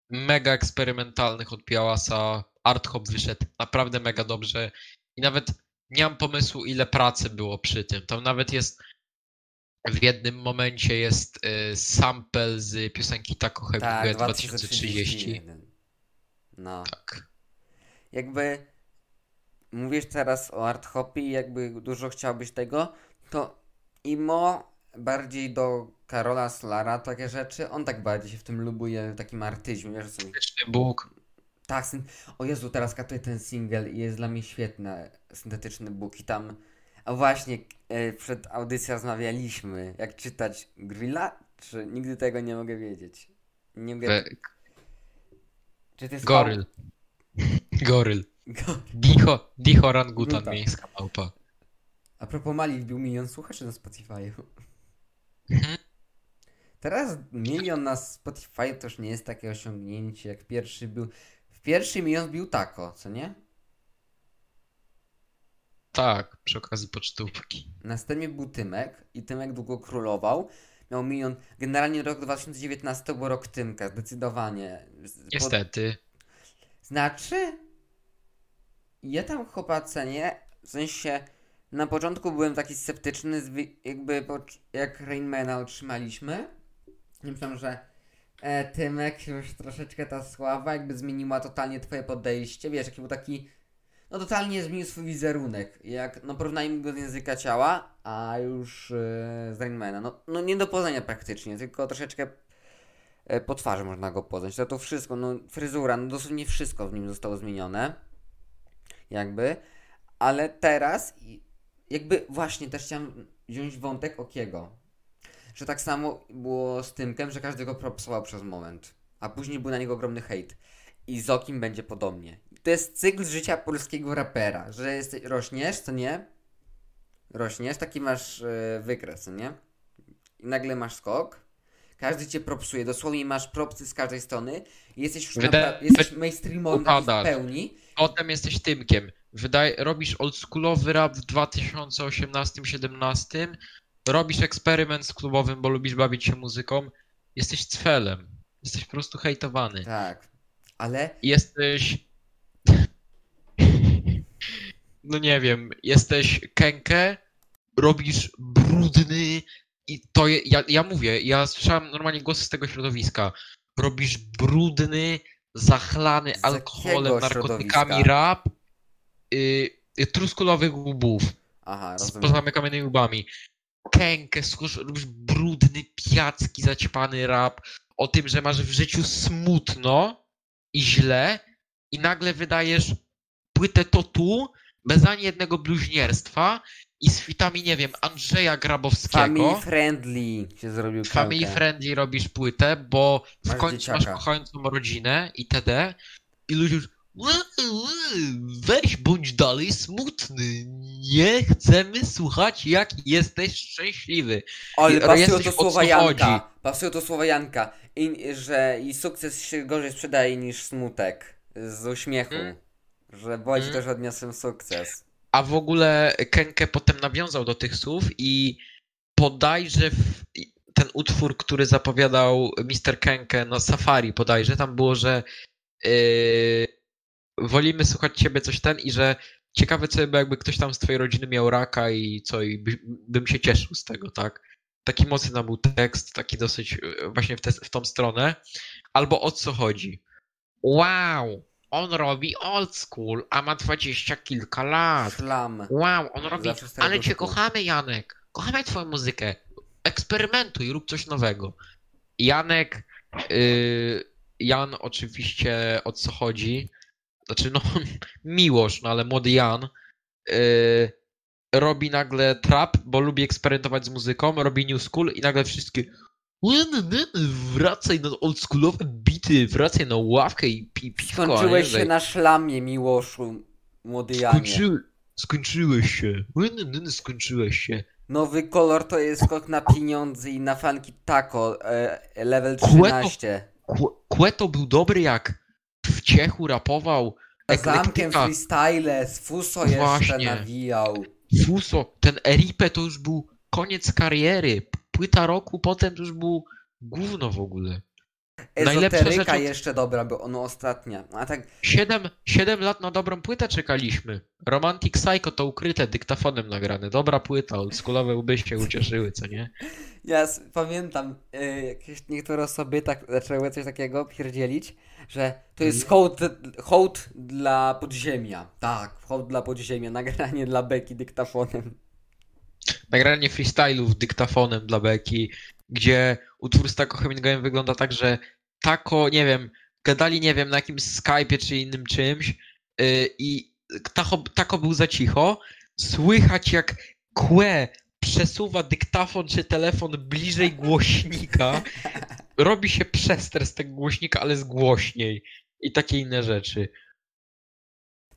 mega eksperymentalnych od Białasa. Art Hop wyszedł naprawdę mega dobrze i nawet nie mam pomysłu, ile pracy było przy tym. Tam nawet jest w jednym momencie jest y, sample z piosenki Taco Heavy tak, Head 2030. 2030. No. Tak. jakby mówisz teraz o art hopie i jakby dużo chciałbyś tego, to Imo bardziej do Karola Solara takie rzeczy, on tak bardziej się w tym lubuje, w takim artyzmie, wiesz co. Syntetyczny Bóg. Tak, syn... o Jezu, teraz katuję ten single i jest dla mnie świetny, syntetyczny Bóg i tam... A właśnie, e, przed audycją rozmawialiśmy, jak czytać Grilla, czy nigdy tego nie mogę wiedzieć. Nie mogę... Czy to jest Goryl. Goryl. Go- Dicho, Dicho Rangutan, Gutan. miejska małpa. A propos Mali wbił milion słuchaczy na Spotify. Mhm. Teraz milion na Spotify to już nie jest takie osiągnięcie, jak pierwszy był. W pierwszy milion bił Tako, co nie? Tak, przy okazji pocztówki. Następnie był Tymek i Tymek długo królował. Miał milion. Generalnie rok 2019 to był rok Tymka, zdecydowanie. Z- pod- Niestety. Znaczy, ja tam chyba cenię, w sensie na początku byłem taki sceptyczny, jakby jak Rainmana otrzymaliśmy. Myślałem, że e, Tymek już troszeczkę ta sława jakby zmieniła totalnie twoje podejście, wiesz, jaki był taki, no totalnie zmienił swój wizerunek, jak, no porównajmy go z języka ciała, a już e, z Rainmana, no, no nie do poznania praktycznie, tylko troszeczkę e, po twarzy można go poznać. To, to wszystko, no fryzura, no dosłownie wszystko w nim zostało zmienione. Jakby. Ale teraz jakby właśnie też chciałem wziąć wątek Okiego. Że tak samo było z Tymkiem, że każdy go propsował przez moment. A później był na niego ogromny hejt. I z Okim będzie podobnie. To jest cykl życia polskiego rapera, że jesteś, rośniesz, co nie? Rośniesz, taki masz e, wykres, co nie? I nagle masz skok. Każdy cię propsuje, dosłownie masz propsy z każdej strony. Jesteś już Wydaje- jesteś mainstreamowym w pełni. Potem jesteś Tymkiem. Wydaj, robisz oldschoolowy rap w 2018-17. Robisz eksperyment z klubowym, bo lubisz bawić się muzyką. Jesteś cfelem. Jesteś po prostu hejtowany. Tak. Ale Jesteś. No nie wiem, jesteś Kenke, robisz brudny i to je, ja, ja mówię, ja słyszałem normalnie głosy z tego środowiska. Robisz brudny, zachlany Z alkoholem, narkotykami środowiska? rap y, truskulowych łbów aha, z rozumiem. pozamykanymi łbami. Słuchasz, robisz brudny, piacki, zaćpany rap o tym, że masz w życiu smutno i źle i nagle wydajesz płytę to tu, bez ani jednego bluźnierstwa i z fitami, nie wiem, Andrzeja Grabowskiego. Family friendly się zrobił Family płytę. friendly robisz płytę, bo w Masz końcu masz dzieciaka. kochającą rodzinę itd. I ludzie już "Ły, ły, weź bądź dalej smutny. Nie chcemy słuchać jak jesteś szczęśliwy. Ale pasują to słowa Janka. Pasują to słowa Janka. I, że i sukces się gorzej sprzedaje niż smutek. Z uśmiechu. Mm. Że bądź Mm. też odniosłem sukces. A w ogóle Kenke potem nawiązał do tych słów i podajże w ten utwór, który zapowiadał Mr. Kenke na Safari podajże, tam było, że yy, wolimy słuchać ciebie coś ten i że ciekawe co by jakby ktoś tam z twojej rodziny miał raka i co i by, bym się cieszył z tego, tak? Taki mocny tam był tekst, taki dosyć yy, właśnie w, te, w tą stronę. Albo o co chodzi? Wow, on robi old school, a ma dwadzieścia kilka lat. Szlam. Wow, on robi. Ale cię kochamy, Janek. Kochamy twoją muzykę. Eksperymentuj, rób coś nowego. Janek. y, Jan oczywiście o co chodzi. Znaczy, no, Miłosz, no ale młody Jan. y, robi nagle trap, bo lubi eksperymentować z muzyką, robi new school i nagle wszystkie. "Ły, ny, ny, ny, Wracaj na oldschoolowe bity, wracaj na ławkę i pi, piwko. Skończyłeś się na szlamie, Miłoszu. Młody Janie. Skończy... Skończyłeś się. Skończyłeś się. Nowy kolor to jest skok na pieniądze i na fanki taco. E, level Kłeto- 13. Kue- Kłeto był dobry jak w ciechu rapował. Zamkiem freestyle, z Fuso jeszcze Właśnie. nawijał. Fuso, ten Eripe to już był koniec kariery. Płyta roku potem to już był gówno w ogóle. Najlepsza Ezoteryka jeszcze dobra, bo ono ostatnia. A tak, Siedem, siedem lat na dobrą płytę czekaliśmy. Romantic Psycho to ukryte dyktafonem nagrane. Dobra płyta, oldschoolowe łby się ucieszyły, co nie? ja pamiętam, e, jakieś niektóre osoby tak zaczęły coś takiego pierdzielić, że to jest Mhm. hołd, hołd dla podziemia. Tak, hołd dla podziemia, nagranie dla beki dyktafonem. nagranie freestyle'ów dyktafonem dla Beki, gdzie utwór z Taco Hemingwayem wygląda tak, że Taco, nie wiem, gadali, nie wiem, na jakimś Skype'ie czy innym czymś yy, i Taco, Taco był za cicho, słychać jak Kłe przesuwa dyktafon czy telefon bliżej głośnika, robi się przester z tego głośnika, ale z głośniej i takie inne rzeczy.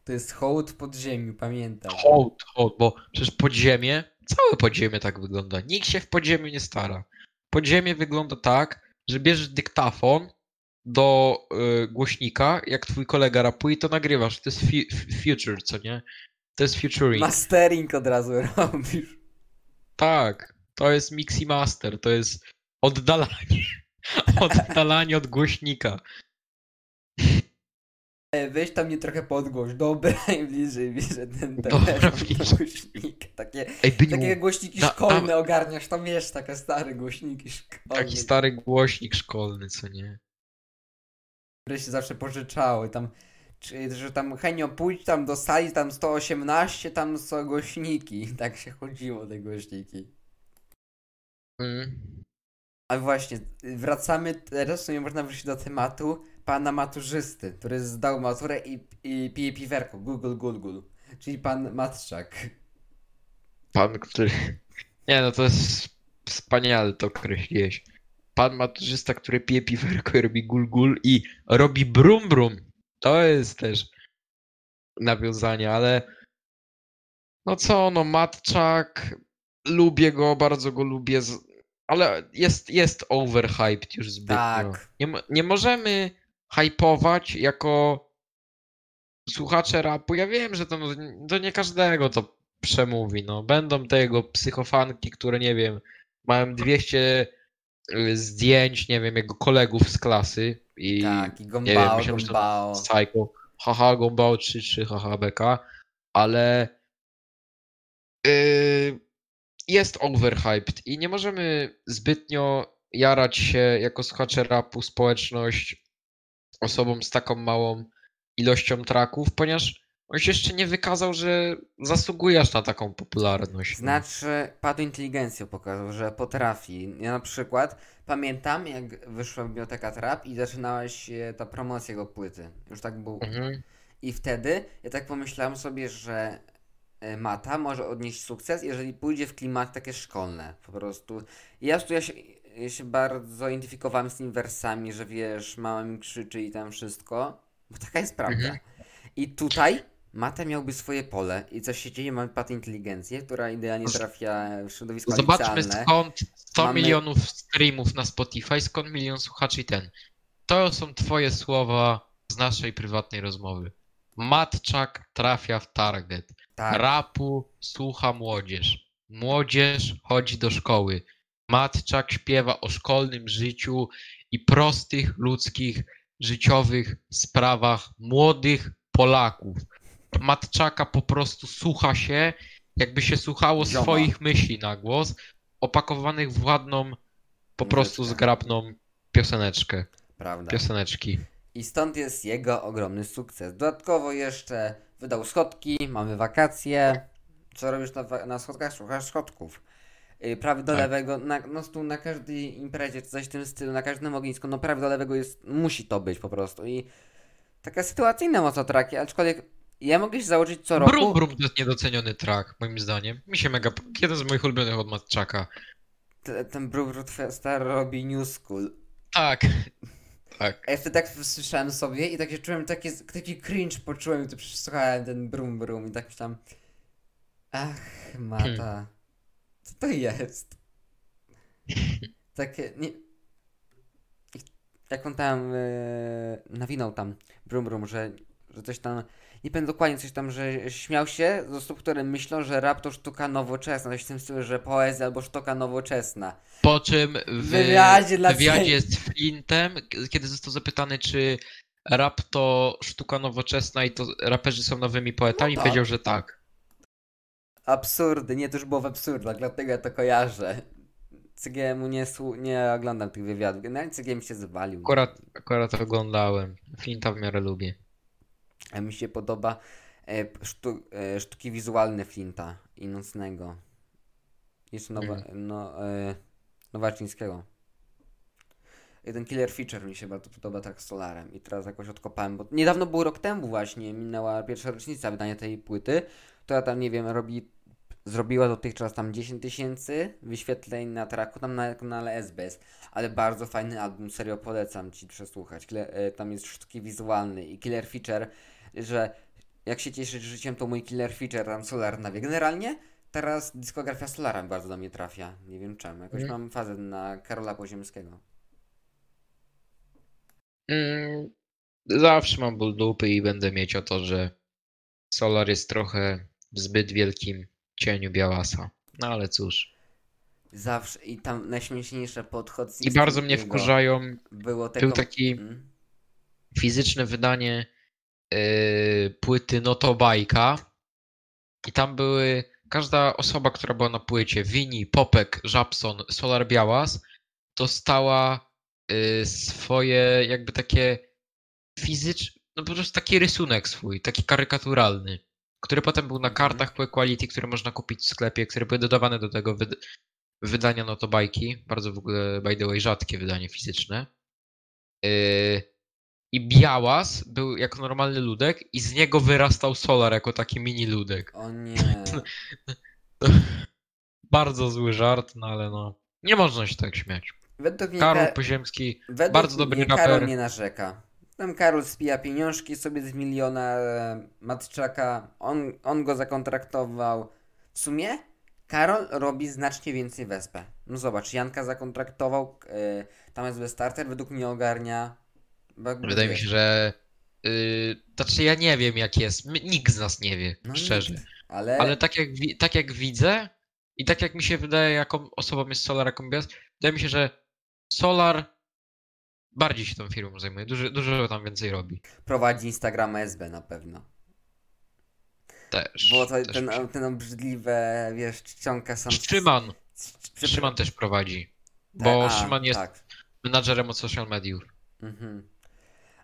To jest hołd podziemiu, pamiętam. Hołd, hołd, bo przecież podziemie, całe podziemie tak wygląda. Nikt się w podziemiu nie stara. Podziemie wygląda tak, że bierzesz dyktafon do y, głośnika, jak twój kolega rapuje, to nagrywasz. To jest future, co nie? To jest futuring. Mastering od razu robisz. Tak, to jest mix i master, to jest oddalanie. Oddalanie od głośnika. E, Weź tam mnie trochę podgłoś, dobra, i bliżej, bliżej ten telefon, głośnik. Takie, Ej, takie głośniki Da- szkolne dam- ogarniasz, tam wiesz, takie stare głośniki szkolne, taki stary głośnik szkolny, co nie? które się zawsze pożyczały, tam, czy, że tam Henio pójdź tam do sali, tam 118, tam są głośniki, tak się chodziło te głośniki. Mm. A właśnie, wracamy teraz, w sumie można wrócić do tematu pana maturzysty, który zdał maturę i, i pije piwerko, Google Google, czyli pan Matczak. Pan, który. Nie no, to jest wspaniale to określiłeś. Pan maturzysta, który pije piwerko i robi gul gul i robi brum brum. To jest też nawiązanie, ale no co, no Matczak, lubię go, bardzo go lubię, ale jest, jest overhyped już zbytnio. Tak. Nie, nie możemy hypować jako słuchacze rapu. Ja wiem, że to, no, to nie każdego to przemówi. No. Będą te jego psychofanki, które nie wiem, mają 200 y, zdjęć, nie wiem, jego kolegów z klasy i Tak, i nie wiem, Gombao, myślałem, że to Gombao. Psycho, haha, Gombao 3-3, haha, beka, ale yy, jest overhyped i nie możemy zbytnio jarać się jako słuchacze rapu, społeczność osobą z taką małą ilością traków, ponieważ on się jeszcze nie wykazał, że zasługujesz na taką popularność. no. Znaczy, padł inteligencją pokazał, że potrafi. Ja na przykład pamiętam, jak wyszła biblioteka Trap i zaczynała się ta promocja jego płyty. Już tak było. Mhm. I wtedy ja tak pomyślałem sobie, że e, Mata może odnieść sukces, jeżeli pójdzie w klimat takie szkolne, po prostu. I ja tu ja się, ja się bardzo identyfikowałem z tymi wersami, że wiesz, mama mi krzyczy i tam wszystko, bo taka jest prawda. Mhm. I tutaj Mata miałby swoje pole i coś się dzieje, mamy patę inteligencję, która idealnie trafia w środowisko Zobaczmy licealne. skąd 100 Mamy- milionów streamów na Spotify, skąd milion słuchaczy i ten. To są twoje słowa z naszej prywatnej rozmowy. Matczak trafia w target. Tak, Rapu słucha młodzież. Młodzież chodzi do szkoły. Matczak śpiewa o szkolnym życiu i prostych ludzkich, życiowych sprawach młodych Polaków. Matczaka po prostu słucha się, jakby się słuchało Zioma. swoich myśli na głos, opakowanych w ładną, po prostu zgrabną pioseneczkę. prawda. Pioseneczki. I stąd jest jego ogromny sukces. Dodatkowo jeszcze wydał schodki, mamy wakacje. Co robisz na, na schodkach? Słuchasz schodków. Yy, prawie do Tak. lewego, na, no tu na każdej imprezie, czy coś w tym stylu, na każdym ognisku, no prawie do lewego jest, musi to być po prostu. I taka sytuacyjna mocotraki, aczkolwiek ja mogę się założyć co roku. Brum Brum to jest niedoceniony track, moim zdaniem. Mi się mega. Jeden z moich ulubionych od Matczaka. Te- Ten Brum Brum Star robi New School. Tak. Tak. A ja wtedy tak słyszałem sobie i takie czułem, takie, taki cringe poczułem, gdy przesłuchałem ten brum brum i tak myślałem, ach, mata, Hmm. Co to jest? Takie, nie... Jak on tam yy, nawinął tam brum brum, że, że coś tam, nie pamiętam dokładnie coś tam, że śmiał się z osób, które myślą, że rap to sztuka nowoczesna, coś w tym stylu, że poezja albo sztuka nowoczesna. Po czym w wywiadzie dla wywiadzie z Flintem, kiedy został zapytany, czy rap to sztuka nowoczesna i to raperzy są nowymi poetami, No tak. powiedział, że tak. Absurdy, nie, to już było w absurdach, dlatego ja to kojarzę. CGM-u nie, nie oglądam tych wywiadów. Generalnie CGM się zwalił. Akurat, akurat oglądałem. Flinta w miarę lubię. A mi się podoba e, sztu, e, sztuki wizualne Flinta i Nocnego. Jeszcze nowa, Mhm. no, e, Nowaczyńskiego. Ten Killer Feature mi się bardzo podoba tak z Solarem i teraz jakoś odkopałem, bo niedawno był rok temu właśnie, minęła pierwsza rocznica wydania tej płyty, która tam, nie wiem, robi, zrobiła dotychczas tam 10 tysięcy wyświetleń na traku, tam na kanale SBS, ale bardzo fajny album, serio polecam Ci przesłuchać, e, tam jest sztuki wizualne i Killer Feature, że jak się cieszysz życiem, to mój Killer Feature, tam Solar nawie. Generalnie teraz dyskografia Solara bardzo do mnie trafia, nie wiem czemu, jakoś Mhm. mam fazę na Karola Poziemskiego. Mm, zawsze mam ból dupy i będę mieć o to, że Solar jest trochę w zbyt wielkim cieniu Białasa. No ale cóż. Zawsze i tam najśmieszniejsze podchod I bardzo mnie wkurzają było tego... był taki Mm. fizyczne wydanie yy, płyty Notobajka i tam były każda osoba, która była na płycie, Wini, Popek, Żabson, Solar Białas, dostała yy, swoje jakby takie fizyczne, no po prostu taki rysunek swój, taki karykaturalny, który potem był na Mhm. kartach po Equality, które można kupić w sklepie, które były dodawane do tego wyd wydania Notobajki, bardzo w ogóle by the way rzadkie wydanie fizyczne. Yy, i Białas był jako normalny ludek i z niego wyrastał Solar jako taki mini ludek. O nie. Bardzo zły żart, no ale no. Nie można się tak śmiać. Według mnie, Karol Ka- Poziemski, według bardzo dobry mnie raper. Karol nie narzeka. Tam Karol spija pieniążki sobie z miliona e, Matczaka. On, on go zakontraktował. W sumie Karol robi znacznie więcej wespę. No zobacz, Janka zakontraktował. E, tam jest starter, według mnie ogarnia. wydaje mi się, że. Yy, znaczy ja nie wiem jak jest. My, nikt z nas nie wie, no szczerze. nikt, Ale, Ale tak jak, tak jak widzę i tak jak mi się wydaje, jaką osobą jest Solar, jaką Białas, wydaje mi się, że Solar bardziej się tą firmą zajmuje, dużo, dużo tam więcej robi. prowadzi Instagrama SB na pewno. Też. Bo to, też ten, się- ten obrzydliwe, wiesz, czcionka sam... Szyman. Przy- Szyman też prowadzi. Bo a, Szyman jest Tak. menadżerem od social mediów. Mhm.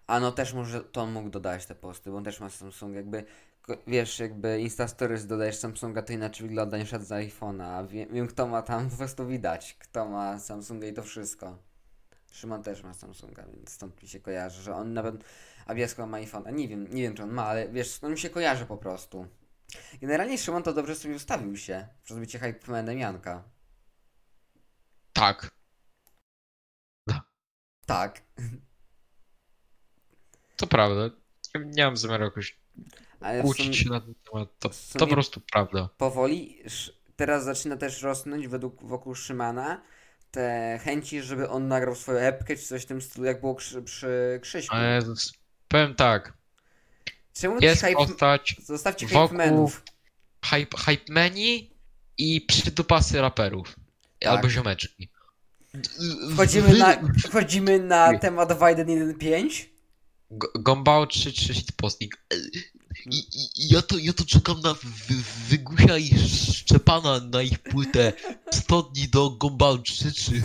A no też może to on mógł dodać te posty, bo on też ma Samsung, jakby wiesz, jakby Insta Stories dodajesz Samsunga, to inaczej wygląda niż od z iPhone'a, a wiem, wiem kto ma tam, po prostu widać, kto ma Samsunga i to wszystko. Szymon też ma Samsunga, więc stąd mi się kojarzy, że on nawet, a Biasko ma iPhone'a, nie wiem, nie wiem czy on ma, ale wiesz, on mi się kojarzy po prostu. Generalnie Szymon to dobrze sobie ustawił się przez bycie hypemanem Janka. Tak. Tak. To prawda. Nie mam zamiaru jakoś Ale kłócić się na ten temat. To, to po prostu prawda. powoli teraz zaczyna też rosnąć według wokół Szymana te chęci, żeby on nagrał swoją epkę czy coś w tym stylu, jak było przy, przy Krzyśku. Ale z- powiem tak. Czemu Jest hype... postać Zostawcie hypemenów. hype, hype menu i przydupasy raperów. Tak. Albo ziomeczki. Wchodzimy na, wchodzimy na temat Widen 1.5. G- Gombao 3 posting. I, i, ja, to, ja to czekam na wy, Wygusia i Szczepana na ich płytę 100 dni do Gombao 3 3.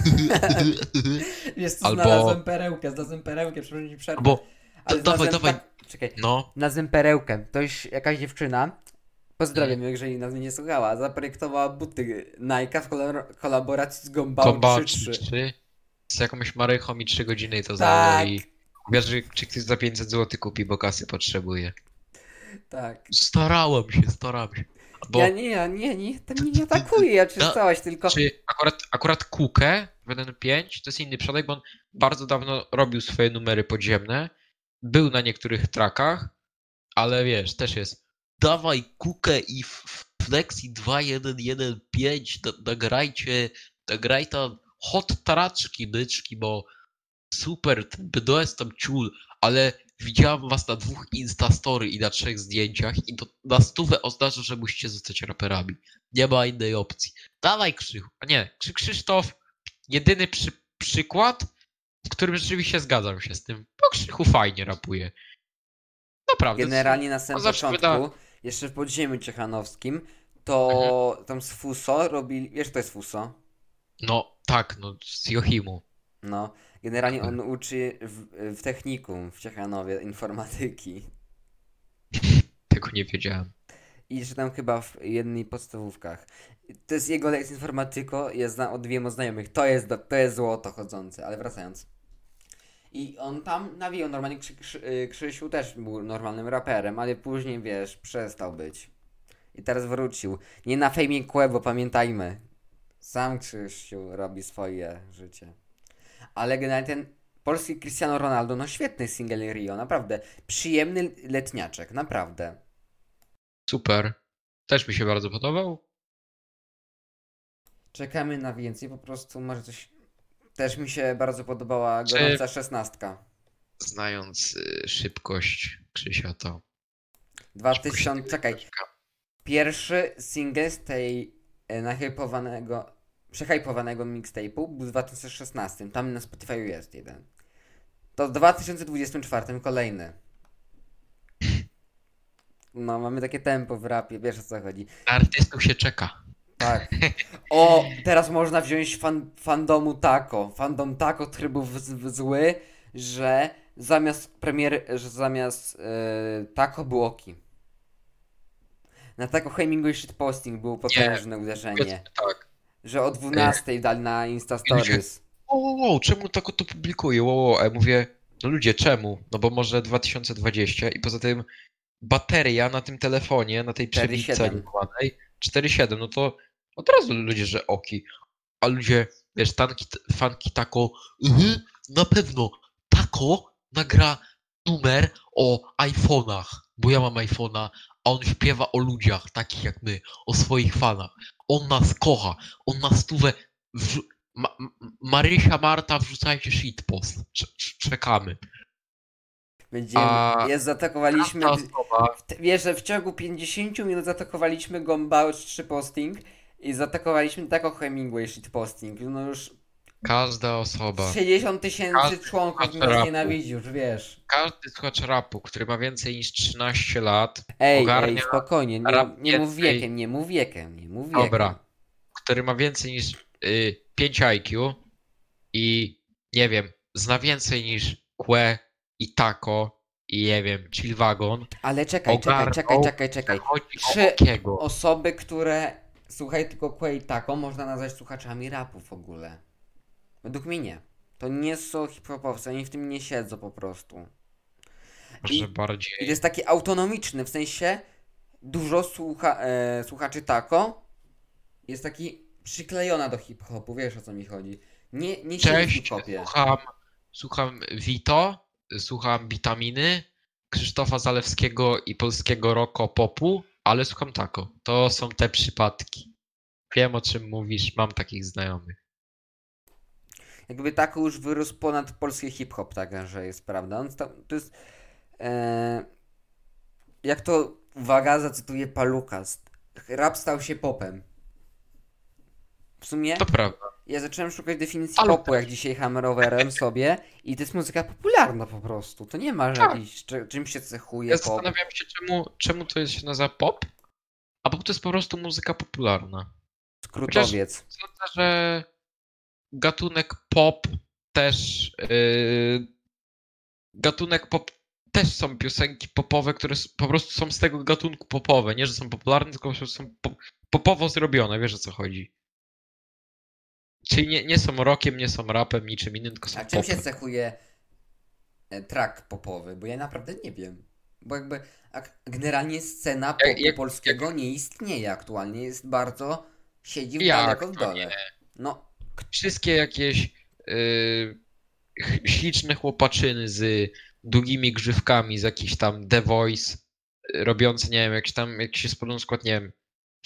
Jest tu Albo- znalazłem perełkę, znalazłem perełkę, przepraszam przerwę. Bo Ale da- dawaj, dawaj. Tak, czekaj, no, znalazłem perełkę. To już jakaś dziewczyna, pozdrawiam Mm. ją, jeżeli nas nie słuchała, zaprojektowała buty Nike w kolor- kolaboracji z Gombao Gombao 3.3. 3 3 z jakąś marychą i 3 godziny to Tak. zajęło i wiesz, czy ktoś za 500 zł kupi, bo kasy potrzebuje. Tak. Starałem się, starałem się. Bo Ja nie, ja nie, nie, to mnie nie atakuje, ja czystałaś tylko... czy akurat, akurat Kukę w 1.5 to jest inny przodek, bo on bardzo dawno robił swoje numery podziemne. Był na niektórych trackach, ale wiesz, też jest dawaj Kukę i f- Flexi 2115, da- nagrajcie, nagraj tam hot taraczki, byczki, bo super, BDS tam ciul, ale widziałam was na dwóch Instastory i na trzech zdjęciach i to na stówę oznacza, że musicie zostać raperami. Nie ma innej opcji. Dawaj Krzychu. A nie, Krzy Krzysztof, jedyny przy, przykład, w którym rzeczywiście zgadzam się z tym, bo Krzychu fajnie rapuje. Naprawdę. Generalnie na samym to początku, wyda- jeszcze w podziemiu ciechanowskim, to tam z Fuso robili... Wiesz, kto jest Fuso? No tak, no z Jochimu. No, generalnie on uczy w, w technikum w Ciechanowie informatyki. Tego nie wiedziałem. I że tam chyba w jednej podstawówkach. To jest jego lekcja informatyko, ja znam od wielu znajomych. To jest, do- to jest złoto chodzące, ale wracając. I on tam nawijał normalnie, Krzy, Krzy, y, Krzysiu też był normalnym raperem, ale później, wiesz, przestał być. I teraz wrócił. Nie na fejmie kłe, bo pamiętajmy. Sam Krzysiu robi swoje życie. Ale generalnie ten polski Cristiano Ronaldo, no świetny single Rio, naprawdę. Przyjemny letniaczek, naprawdę. Super. Też mi się bardzo podobał. Czekamy na więcej, po prostu może coś... Też mi się bardzo podobała Czy- gorąca szesnastka. Znając y, szybkość Krzysia, to 2000, czekaj, pierwszy single z tej e, nahypowanego, przehypowanego mixtape'u był w 2016, tam na Spotify jest jeden. To w 2024 kolejny. No, mamy takie tempo w rapie, wiesz o co chodzi. Artystów się czeka. Tak. O, teraz można wziąć fan, fandomu Taco. Fandom Taco trybu zły, że zamiast premiery, że zamiast Taco było Oki. Na Taco Hemingway shitposting było potężne uderzenie. Tak. Że o 12 dali na Insta Stories. O, o, o, czemu tak to publikuje? O, o, a ja mówię, no ludzie, czemu? No bo może 2020 i poza tym bateria na tym telefonie, na tej 4,7. przebicie animowanej 4.7, no to od razu ludzie, że oki. A ludzie, wiesz, tanki, fanki tako, mhm, na pewno tako nagra numer o iPhone'ach, bo ja mam iPhone'a, a on śpiewa o ludziach takich jak my, o swoich fanach. On nas kocha, on nas stówę wrzu- Ma- Marysia, Marta, wrzucajcie shitpost. Cze- Czekamy. Będziemy, A- jest, zaatakowaliśmy, osoba, w- wiesz, że w ciągu 50 minut zaatakowaliśmy Gombauch 3 posting i zaatakowaliśmy Taco Hemingway shitposting. No już każda osoba, 60 tysięcy Każdy członków słuchacz nas rapu. nienawidzi, już wiesz. każdy słuchacz rapu, który ma więcej niż 13 lat, Ej, Ogarnia ej, spokojnie, nie, rap nie mów wiekiem, nie mów wiekiem, nie mów wiekiem. Dobra. który ma więcej niż y, 5 IQ i nie wiem, zna więcej niż Que i Taco i nie wiem, Chillwagon, Ale czekaj, czekaj, Ogarnął. czekaj, czekaj, czekaj. chodzi Trzy o. Osoby, które słuchaj tylko Quay Taco, można nazwać słuchaczami rapu w ogóle. Według mnie nie. To nie są hip-hopowcy, oni w tym nie siedzą po prostu. Może i- bardziej. I jest taki autonomiczny, w sensie dużo słucha, e, słuchaczy tako jest taki przyklejona do hip-hopu, wiesz o co mi chodzi. Nie, nie siedzi w hip-hopie. słucham, słucham Vito, słucham Witaminy, Krzysztofa Zalewskiego i polskiego rocko popu, ale słucham tako. To są te przypadki. Wiem o czym mówisz, mam takich znajomych. Jakby tako już wyrósł ponad polski hip-hop, tak, że jest prawda. On sta- to jest e, jak to, uwaga, zacytuję Paluka, rap stał się popem. W sumie To prawda. ja zacząłem szukać definicji Ale- popu, jak dzisiaj hammerowerem sobie i to jest muzyka popularna po prostu. To nie ma, że Tak. jakiś, czy, czym się cechuje Ja pop. zastanawiam się, czemu, czemu to jest się nazywa pop, a pop to jest po prostu muzyka popularna. Skrótowiec. Sądzę, że gatunek pop też. Yy, gatunek pop też są piosenki popowe, które po prostu są z tego gatunku popowe. Nie, że są popularne, tylko są po, popowo zrobione, wiesz o co chodzi. Czyli nie, nie są rockiem, nie są rapem, niczym innym, tylko są A czym się cechuje e, track popowy? Bo ja naprawdę nie wiem. Bo jakby ak- generalnie scena popu Jak- jak- polskiego nie istnieje aktualnie. Jest bardzo. siedzi w Jak daleko w dole. No, Wszystkie jakieś yy, śliczne chłopaczyny z długimi grzywkami, z jakiś tam The Voice, yy, robiące, nie wiem, jakiś tam, jakiś jest podobny skład, nie wiem,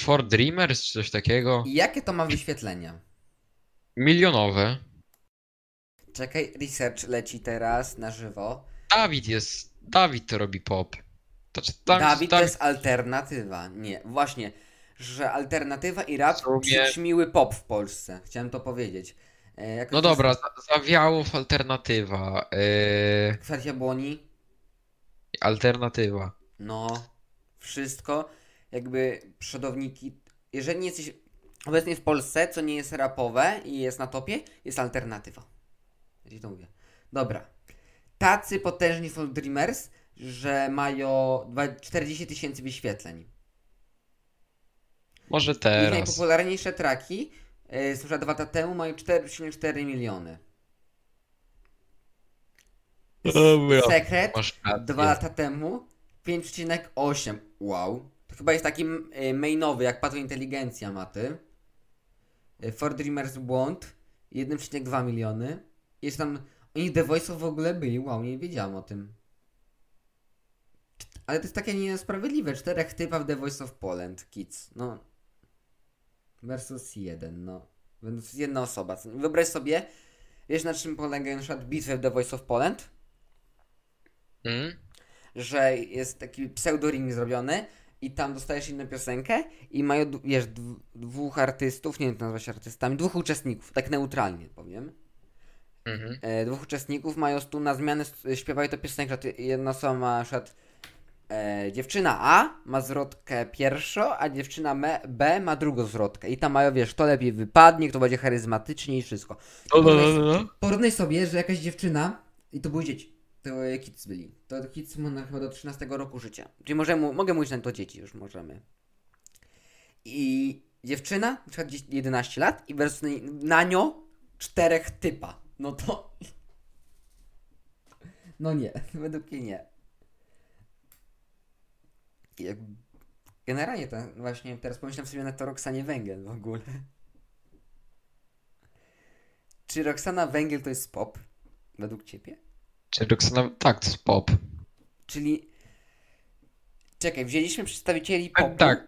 For Dreamers czy coś takiego. i jakie to ma wyświetlenia? Milionowe. Czekaj, research leci teraz na żywo. Dawid jest, Dawid to robi pop. To, tam, Dawid to Dawid jest alternatywa. Nie, właśnie, że alternatywa i rap sumie- przyćmiły pop w Polsce. Chciałem to powiedzieć. E, jakoś No dobra, jest za- Zawiałów alternatywa. Yy, Kwestia błoni. alternatywa. No, wszystko. Jakby przodowniki. Jeżeli nie jesteś obecnie w Polsce, co nie jest rapowe i jest na topie, jest alternatywa. Ja to mówię. Dobra. Tacy potężni są Dreamers, że mają dwa- 40 tysięcy wyświetleń. Może Ich teraz. najpopularniejsze traki y, z dwa lata temu mają 4,4 miliony. Dobra. Sekret dwa lata temu 5,8. Wow. To chyba jest taki y, mainowy, jak Padła Inteligencja ma ty. For Dreamers Błąd 1,2 miliony. Jest tam. Oni The Voice'ów w ogóle byli. Wow, nie wiedziałam o tym. Ale to jest takie niesprawiedliwe. Czterech typa w The Voice of Poland Kids. No. Versus jeden, no. Więc jedna osoba. Wyobraź sobie, wiesz na czym polega na przykład bitwy w The Voice of Poland? Mm? że jest taki pseudoring zrobiony i tam dostajesz inną piosenkę i mają, wiesz, dw- dwóch artystów, nie wiem, to nazwać artystami, dwóch uczestników, tak neutralnie powiem. Mhm. E, dwóch uczestników mają tu na zmianę, śpiewają tę piosenkę, jedna osoba ma na przykład e, dziewczyna A ma zwrotkę pierwszą, a dziewczyna B ma drugą zwrotkę i tam mają, wiesz, kto lepiej wypadnie, kto będzie charyzmatyczniej i wszystko. No, no, no, no. Porównaj sobie, że jakaś dziewczyna, i to były dzieci, to kids byli, to kids ma chyba do 13 roku życia. Czyli możemy, mogę mówić na to dzieci, już możemy. I dziewczyna, na przykład gdzieś 11 lat i versus na, na nią czterech typa. No to... No nie, według mnie nie. Jak... Generalnie to właśnie teraz pomyślałem sobie na to Roxanie Węgiel w ogóle. Czy Roxana Węgiel to jest pop? Według ciebie? Czy Roxana... Tak, to jest pop. Czyli. Czekaj, wzięliśmy przedstawicieli Tak, popu. tak.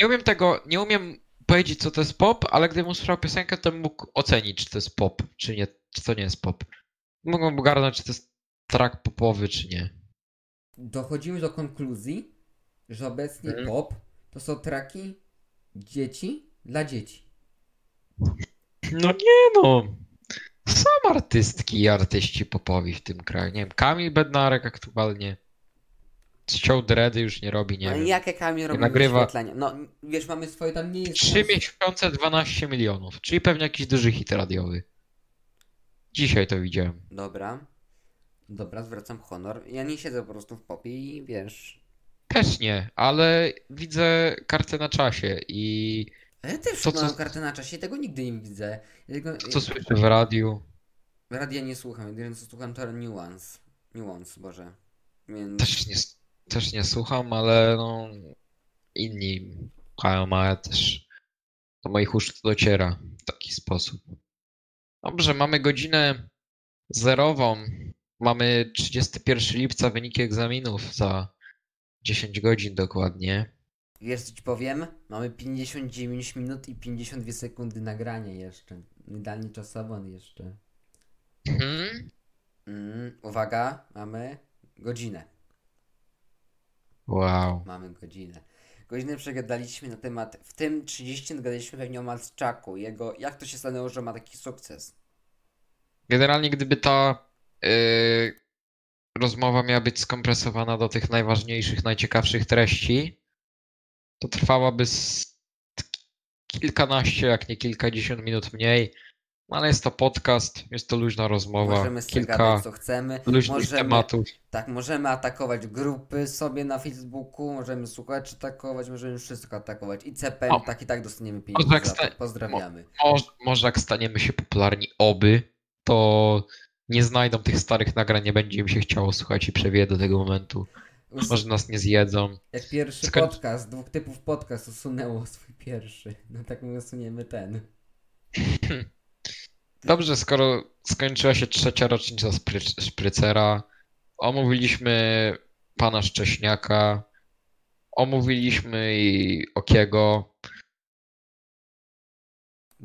Nie umiem tego, nie umiem powiedzieć, co to jest pop, ale gdybym usłyszał piosenkę, to bym mógł ocenić, czy to jest pop, czy nie, czy to nie jest pop. Mogłem ogarnąć, czy to jest track popowy, czy nie. Dochodzimy do konkluzji, że obecnie Mhm. pop to są traki dzieci dla dzieci. No nie no. Są artystki i artyści popowi w tym kraju. Nie wiem, Kamil Bednarek aktualnie. Ściął dready już nie robi, nie i wiem. jakie Kamil robi nagrywa- wyświetlenia? No wiesz, mamy swoje tam nie jest. Trzy miesiące 12 milionów, czyli pewnie jakiś duży hit radiowy. Dzisiaj to widziałem. Dobra. Dobra, zwracam honor. Ja nie siedzę po prostu w popie i wiesz. Też nie, ale widzę kartę na czasie i ja też To, przeglądam co- kartę na czasie, tego nigdy nie widzę. Ja tego, to, co słyszę w radiu. Radia nie słucham, jedyne co słucham to Nuance. Nuance, Boże. Więc... Też nie, też nie słucham, ale no. inni słuchają, a ja też do moich uszu to dociera w taki sposób. Dobrze, mamy godzinę zerową. Mamy 31 lipca wyniki egzaminów za 10 godzin dokładnie. Co ci powiem? Mamy 59 minut i 52 sekundy nagrania jeszcze. Idealnie czasowo jeszcze. Mhm. Mm, uwaga, mamy godzinę. Wow. Mamy godzinę. Godzinę przegadaliśmy na temat, w tym 30 gadaliśmy pewnie o Malczaku, jego, jak to się stanęło, że ma taki sukces. Generalnie, gdyby ta yy, rozmowa miała być skompresowana do tych najważniejszych, najciekawszych treści, to trwałaby kilkanaście, jak nie kilkadziesiąt minut mniej. No ale jest to podcast, jest to luźna rozmowa, Możemy kilka gadać co chcemy. luźnych Możemy, tematów. tak, możemy atakować grupy sobie na Facebooku, możemy słuchaczy atakować, możemy wszystko atakować. I CPM, O. tak i tak dostaniemy Może pieniądze jak to. sta- Pozdrawiamy. Może, może jak staniemy się popularni oby, to nie znajdą tych starych nagrań, nie będzie im się chciało słuchać i przewie do tego momentu. Us- Może nas nie zjedzą. Jak pierwszy Skoń- podcast, dwóch typów podcast usunęło swój pierwszy. No tak my usuniemy ten. Dobrze, skoro skończyła się trzecia rocznica szprycera, omówiliśmy pana Szcześniaka, omówiliśmy i Okiego,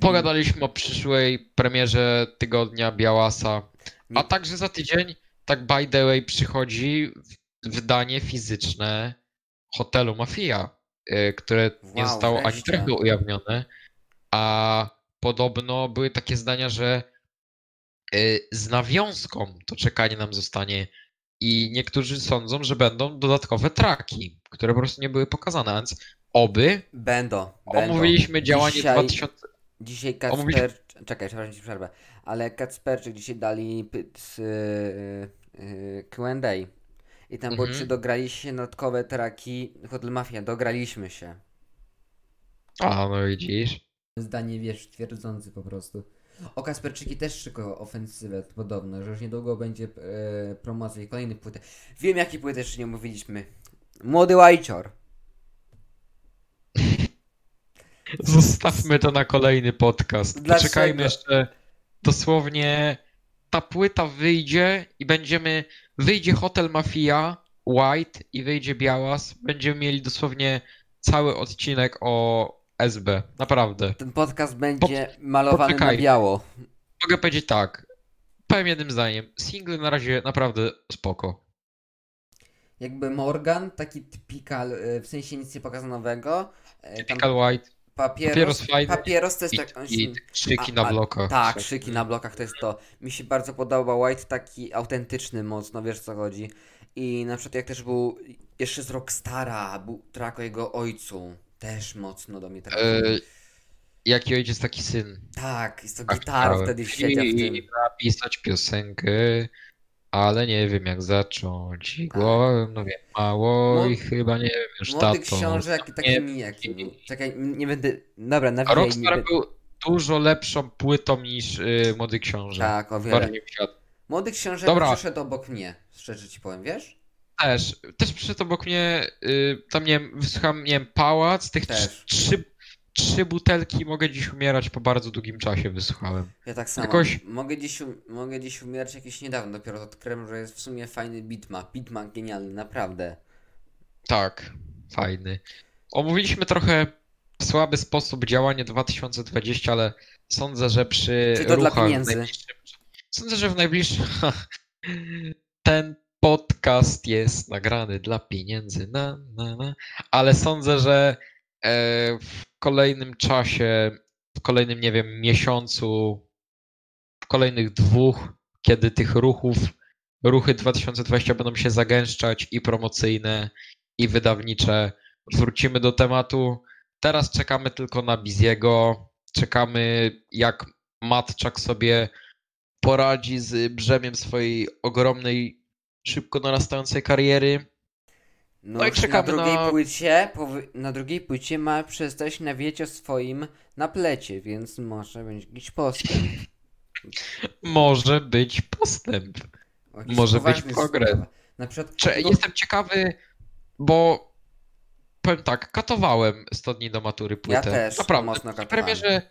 pogadaliśmy o przyszłej premierze tygodnia Białasa, Nie- a także za tydzień, tak by the way, przychodzi wydanie fizyczne hotelu Mafia, y, które nie Wow, zostało ani trochę ujawnione, a podobno były takie zdania, że y, z nawiązką to czekanie nam zostanie i niektórzy sądzą, że będą dodatkowe traki, które po prostu nie były pokazane, więc oby Będą. będą. omówiliśmy działanie Dzisiaj- 2000... Dzisiaj Kacper... Czekaj, przepraszam ci przerwę. Ale Kacperczyk dzisiaj dali yy, yy, Q&A. I tam było, Mhm. czy dograliście się dodatkowe traki Hotel Mafia. Dograliśmy się. A, no widzisz. Zdanie, wiesz, twierdzący po prostu. O, Kasperczyki też szykują ofensywę podobno, że już niedługo będzie e, promocja i kolejnych płyty. Wiem, jakie płyty jeszcze nie mówiliśmy. Młody Łajcior. Zostawmy to na kolejny podcast. Dlaczego? Poczekajmy jeszcze dosłownie. Ta płyta wyjdzie i będziemy. Wyjdzie Hotel Mafia, White i wyjdzie Białas. Będziemy mieli dosłownie cały odcinek o SB. Naprawdę. Ten podcast będzie malowany na poczekaj. biało. Mogę powiedzieć tak. Powiem jednym zdaniem. Single na razie naprawdę spoko. Jakby Morgan, taki typical, e, w sensie nic nie pokazano nowego. Tam Typical White papieros, papieros fajny papieros to jest i, tak... i krzyki na blokach. Tak, szyki na blokach to jest to. Mi się bardzo podoba White taki autentyczny mocno, wiesz co chodzi. I na przykład jak też był jeszcze z Rockstara, był track o jego ojcu. Też mocno do mnie trafił. E, Jaki ojciec taki syn. Tak, jest to Tak, gitarą chciałem. wtedy siedział w tym. I napisać piosenkę, ale nie wiem jak zacząć. I Tak. głowę, no wiem, mało Młody- i chyba nie wiem już Młody tato. książę, taki nie- był. Czekaj, nie będę... Dobra, nie Rockstar będę- był dużo lepszą płytą niż y, Młody Książę. Tak, o wiele. Bardziej. Młody książę Dobra. przyszedł obok mnie, szczerze ci powiem, wiesz? Też, też przyszedł obok mnie, y, tam nie wiem, wysłuchałem, nie wiem, pałac, tych trzy, trzy butelki mogę dziś umierać po bardzo długim czasie wysłuchałem. Ja tak samo. Jakoś- Mogę, dziś, um- mogę dziś umierać jakieś niedawno, dopiero odkryłem, że jest w sumie fajny bitmap. Bitmap genialny, naprawdę. Tak, fajny. Omówiliśmy trochę w słaby sposób działanie 2020, ale sądzę, że przy Czy to dla ruchach w pieniędzy? Sądzę, że w najbliższym... Ten podcast jest nagrany dla pieniędzy, na, na, na. ale sądzę, że e, w kolejnym czasie, w kolejnym, nie wiem, miesiącu, w kolejnych dwóch, kiedy tych ruchów, ruchy 2020 będą się zagęszczać i promocyjne, i wydawnicze. Wrócimy do tematu. Teraz czekamy tylko na Biziego. Czekamy, jak Matczak sobie poradzi z brzemiem swojej ogromnej, szybko narastającej kariery. No, No i już na czekamy drugiej na- płycie, powy- na drugiej płycie ma przestać nawieć o swoim naplecie, więc może będzie jakiś postęp. Może być postęp. jakiś Może być progres. sprawa. Na przykład, Czy, no, Jestem ciekawy, bo powiem tak, katowałem 100 dni do matury płytę. też Naprawdę. mocno katowałem. premierze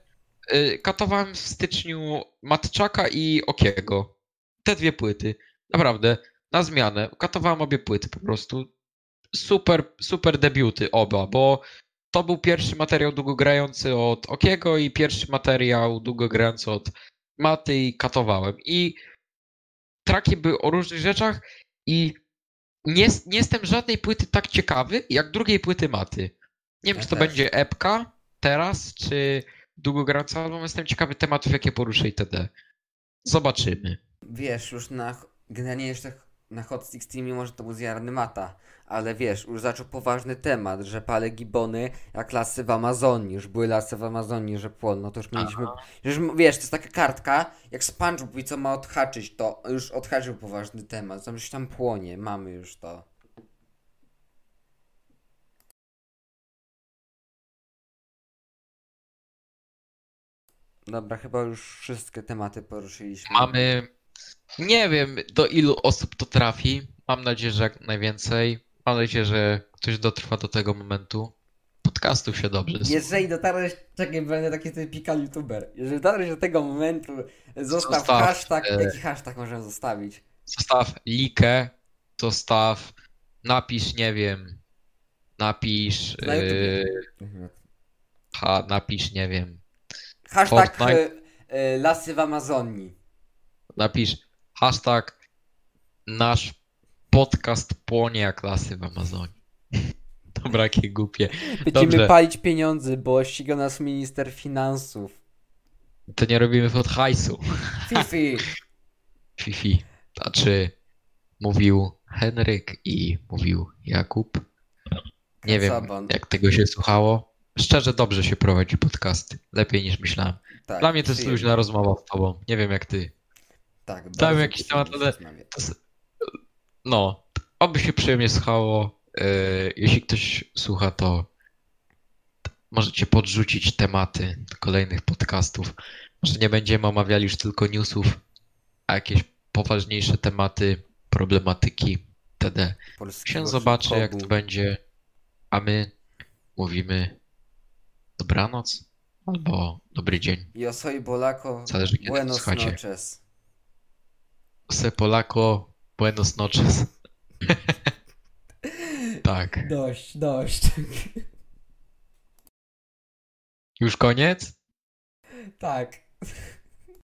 y, katowałem w styczniu Matczaka i Okiego. Te dwie płyty. Naprawdę. Na zmianę. Katowałem obie płyty po prostu. Super, super debiuty oba, bo to był pierwszy materiał długogrający od Okiego i pierwszy materiał długogrający od Maty i katowałem. I traki były o różnych rzeczach i nie, nie jestem żadnej płyty tak ciekawy, jak drugiej płyty Maty. Nie wiem, Ja czy to też. będzie epka teraz, czy długogrający album. Jestem ciekawy tematów, jakie poruszę itd. Zobaczymy. Wiesz, już na. Generalnie jeszcze na Hot 16 mimo, że to był zjarny mata, ale wiesz, już zaczął poważny temat, że pale gibony jak lasy w Amazonii, już były lasy w Amazonii, że płoną, to już mieliśmy, już wiesz, to jest taka kartka, jak SpongeBob i co ma odhaczyć, to już odhaczył poważny temat, tam już tam płonie, mamy już to. Dobra, chyba już wszystkie tematy poruszyliśmy. Mamy. Nie wiem, do ilu osób to trafi. Mam nadzieję, że jak najwięcej. Mam nadzieję, że ktoś dotrwa do tego momentu. Podcastów się dobrze. Jeżeli dotarłeś, czekaj, będę taki typical youtuber. Jeżeli dotarłeś do tego momentu, zostaw, Zostaw, hashtag. e, Jaki hashtag możemy zostawić? Zostaw likę, zostaw, napisz, nie wiem, napisz, Na YouTubie. yy, ha, napisz, nie wiem, Hashtag Fortnite. e, e, lasy w Amazonii. napisz hashtag nasz podcast płonie jak lasy w Amazonii. Dobra, jakie głupie. Będziemy Dobrze. palić pieniądze, bo ściga nas minister finansów. To nie robimy od hajsu. Fifi! Fifi. Znaczy, mówił Henryk i mówił Jakub. Nie wiem, jak tego się słuchało. Szczerze, dobrze się prowadzi podcasty. Lepiej niż myślałem. Tak, Dla mnie to jest luźna rozmowa z tobą. Nie wiem jak ty. Tak, bardzo jakiś temat, ale- No, oby się przyjemnie słuchało. Yy, Jeśli ktoś słucha, to możecie podrzucić tematy kolejnych podcastów. Może nie będziemy omawiali już tylko newsów, a jakieś poważniejsze tematy, problematyki itd. Polskiego Się zobaczy, jak to będzie. A my mówimy dobranoc albo dobry dzień. Yo soy Bolako. Zależy, kiedy Buenos słuchacie. noches. Se Polako, buenos noches. tak. Dość, dość. Już koniec? tak.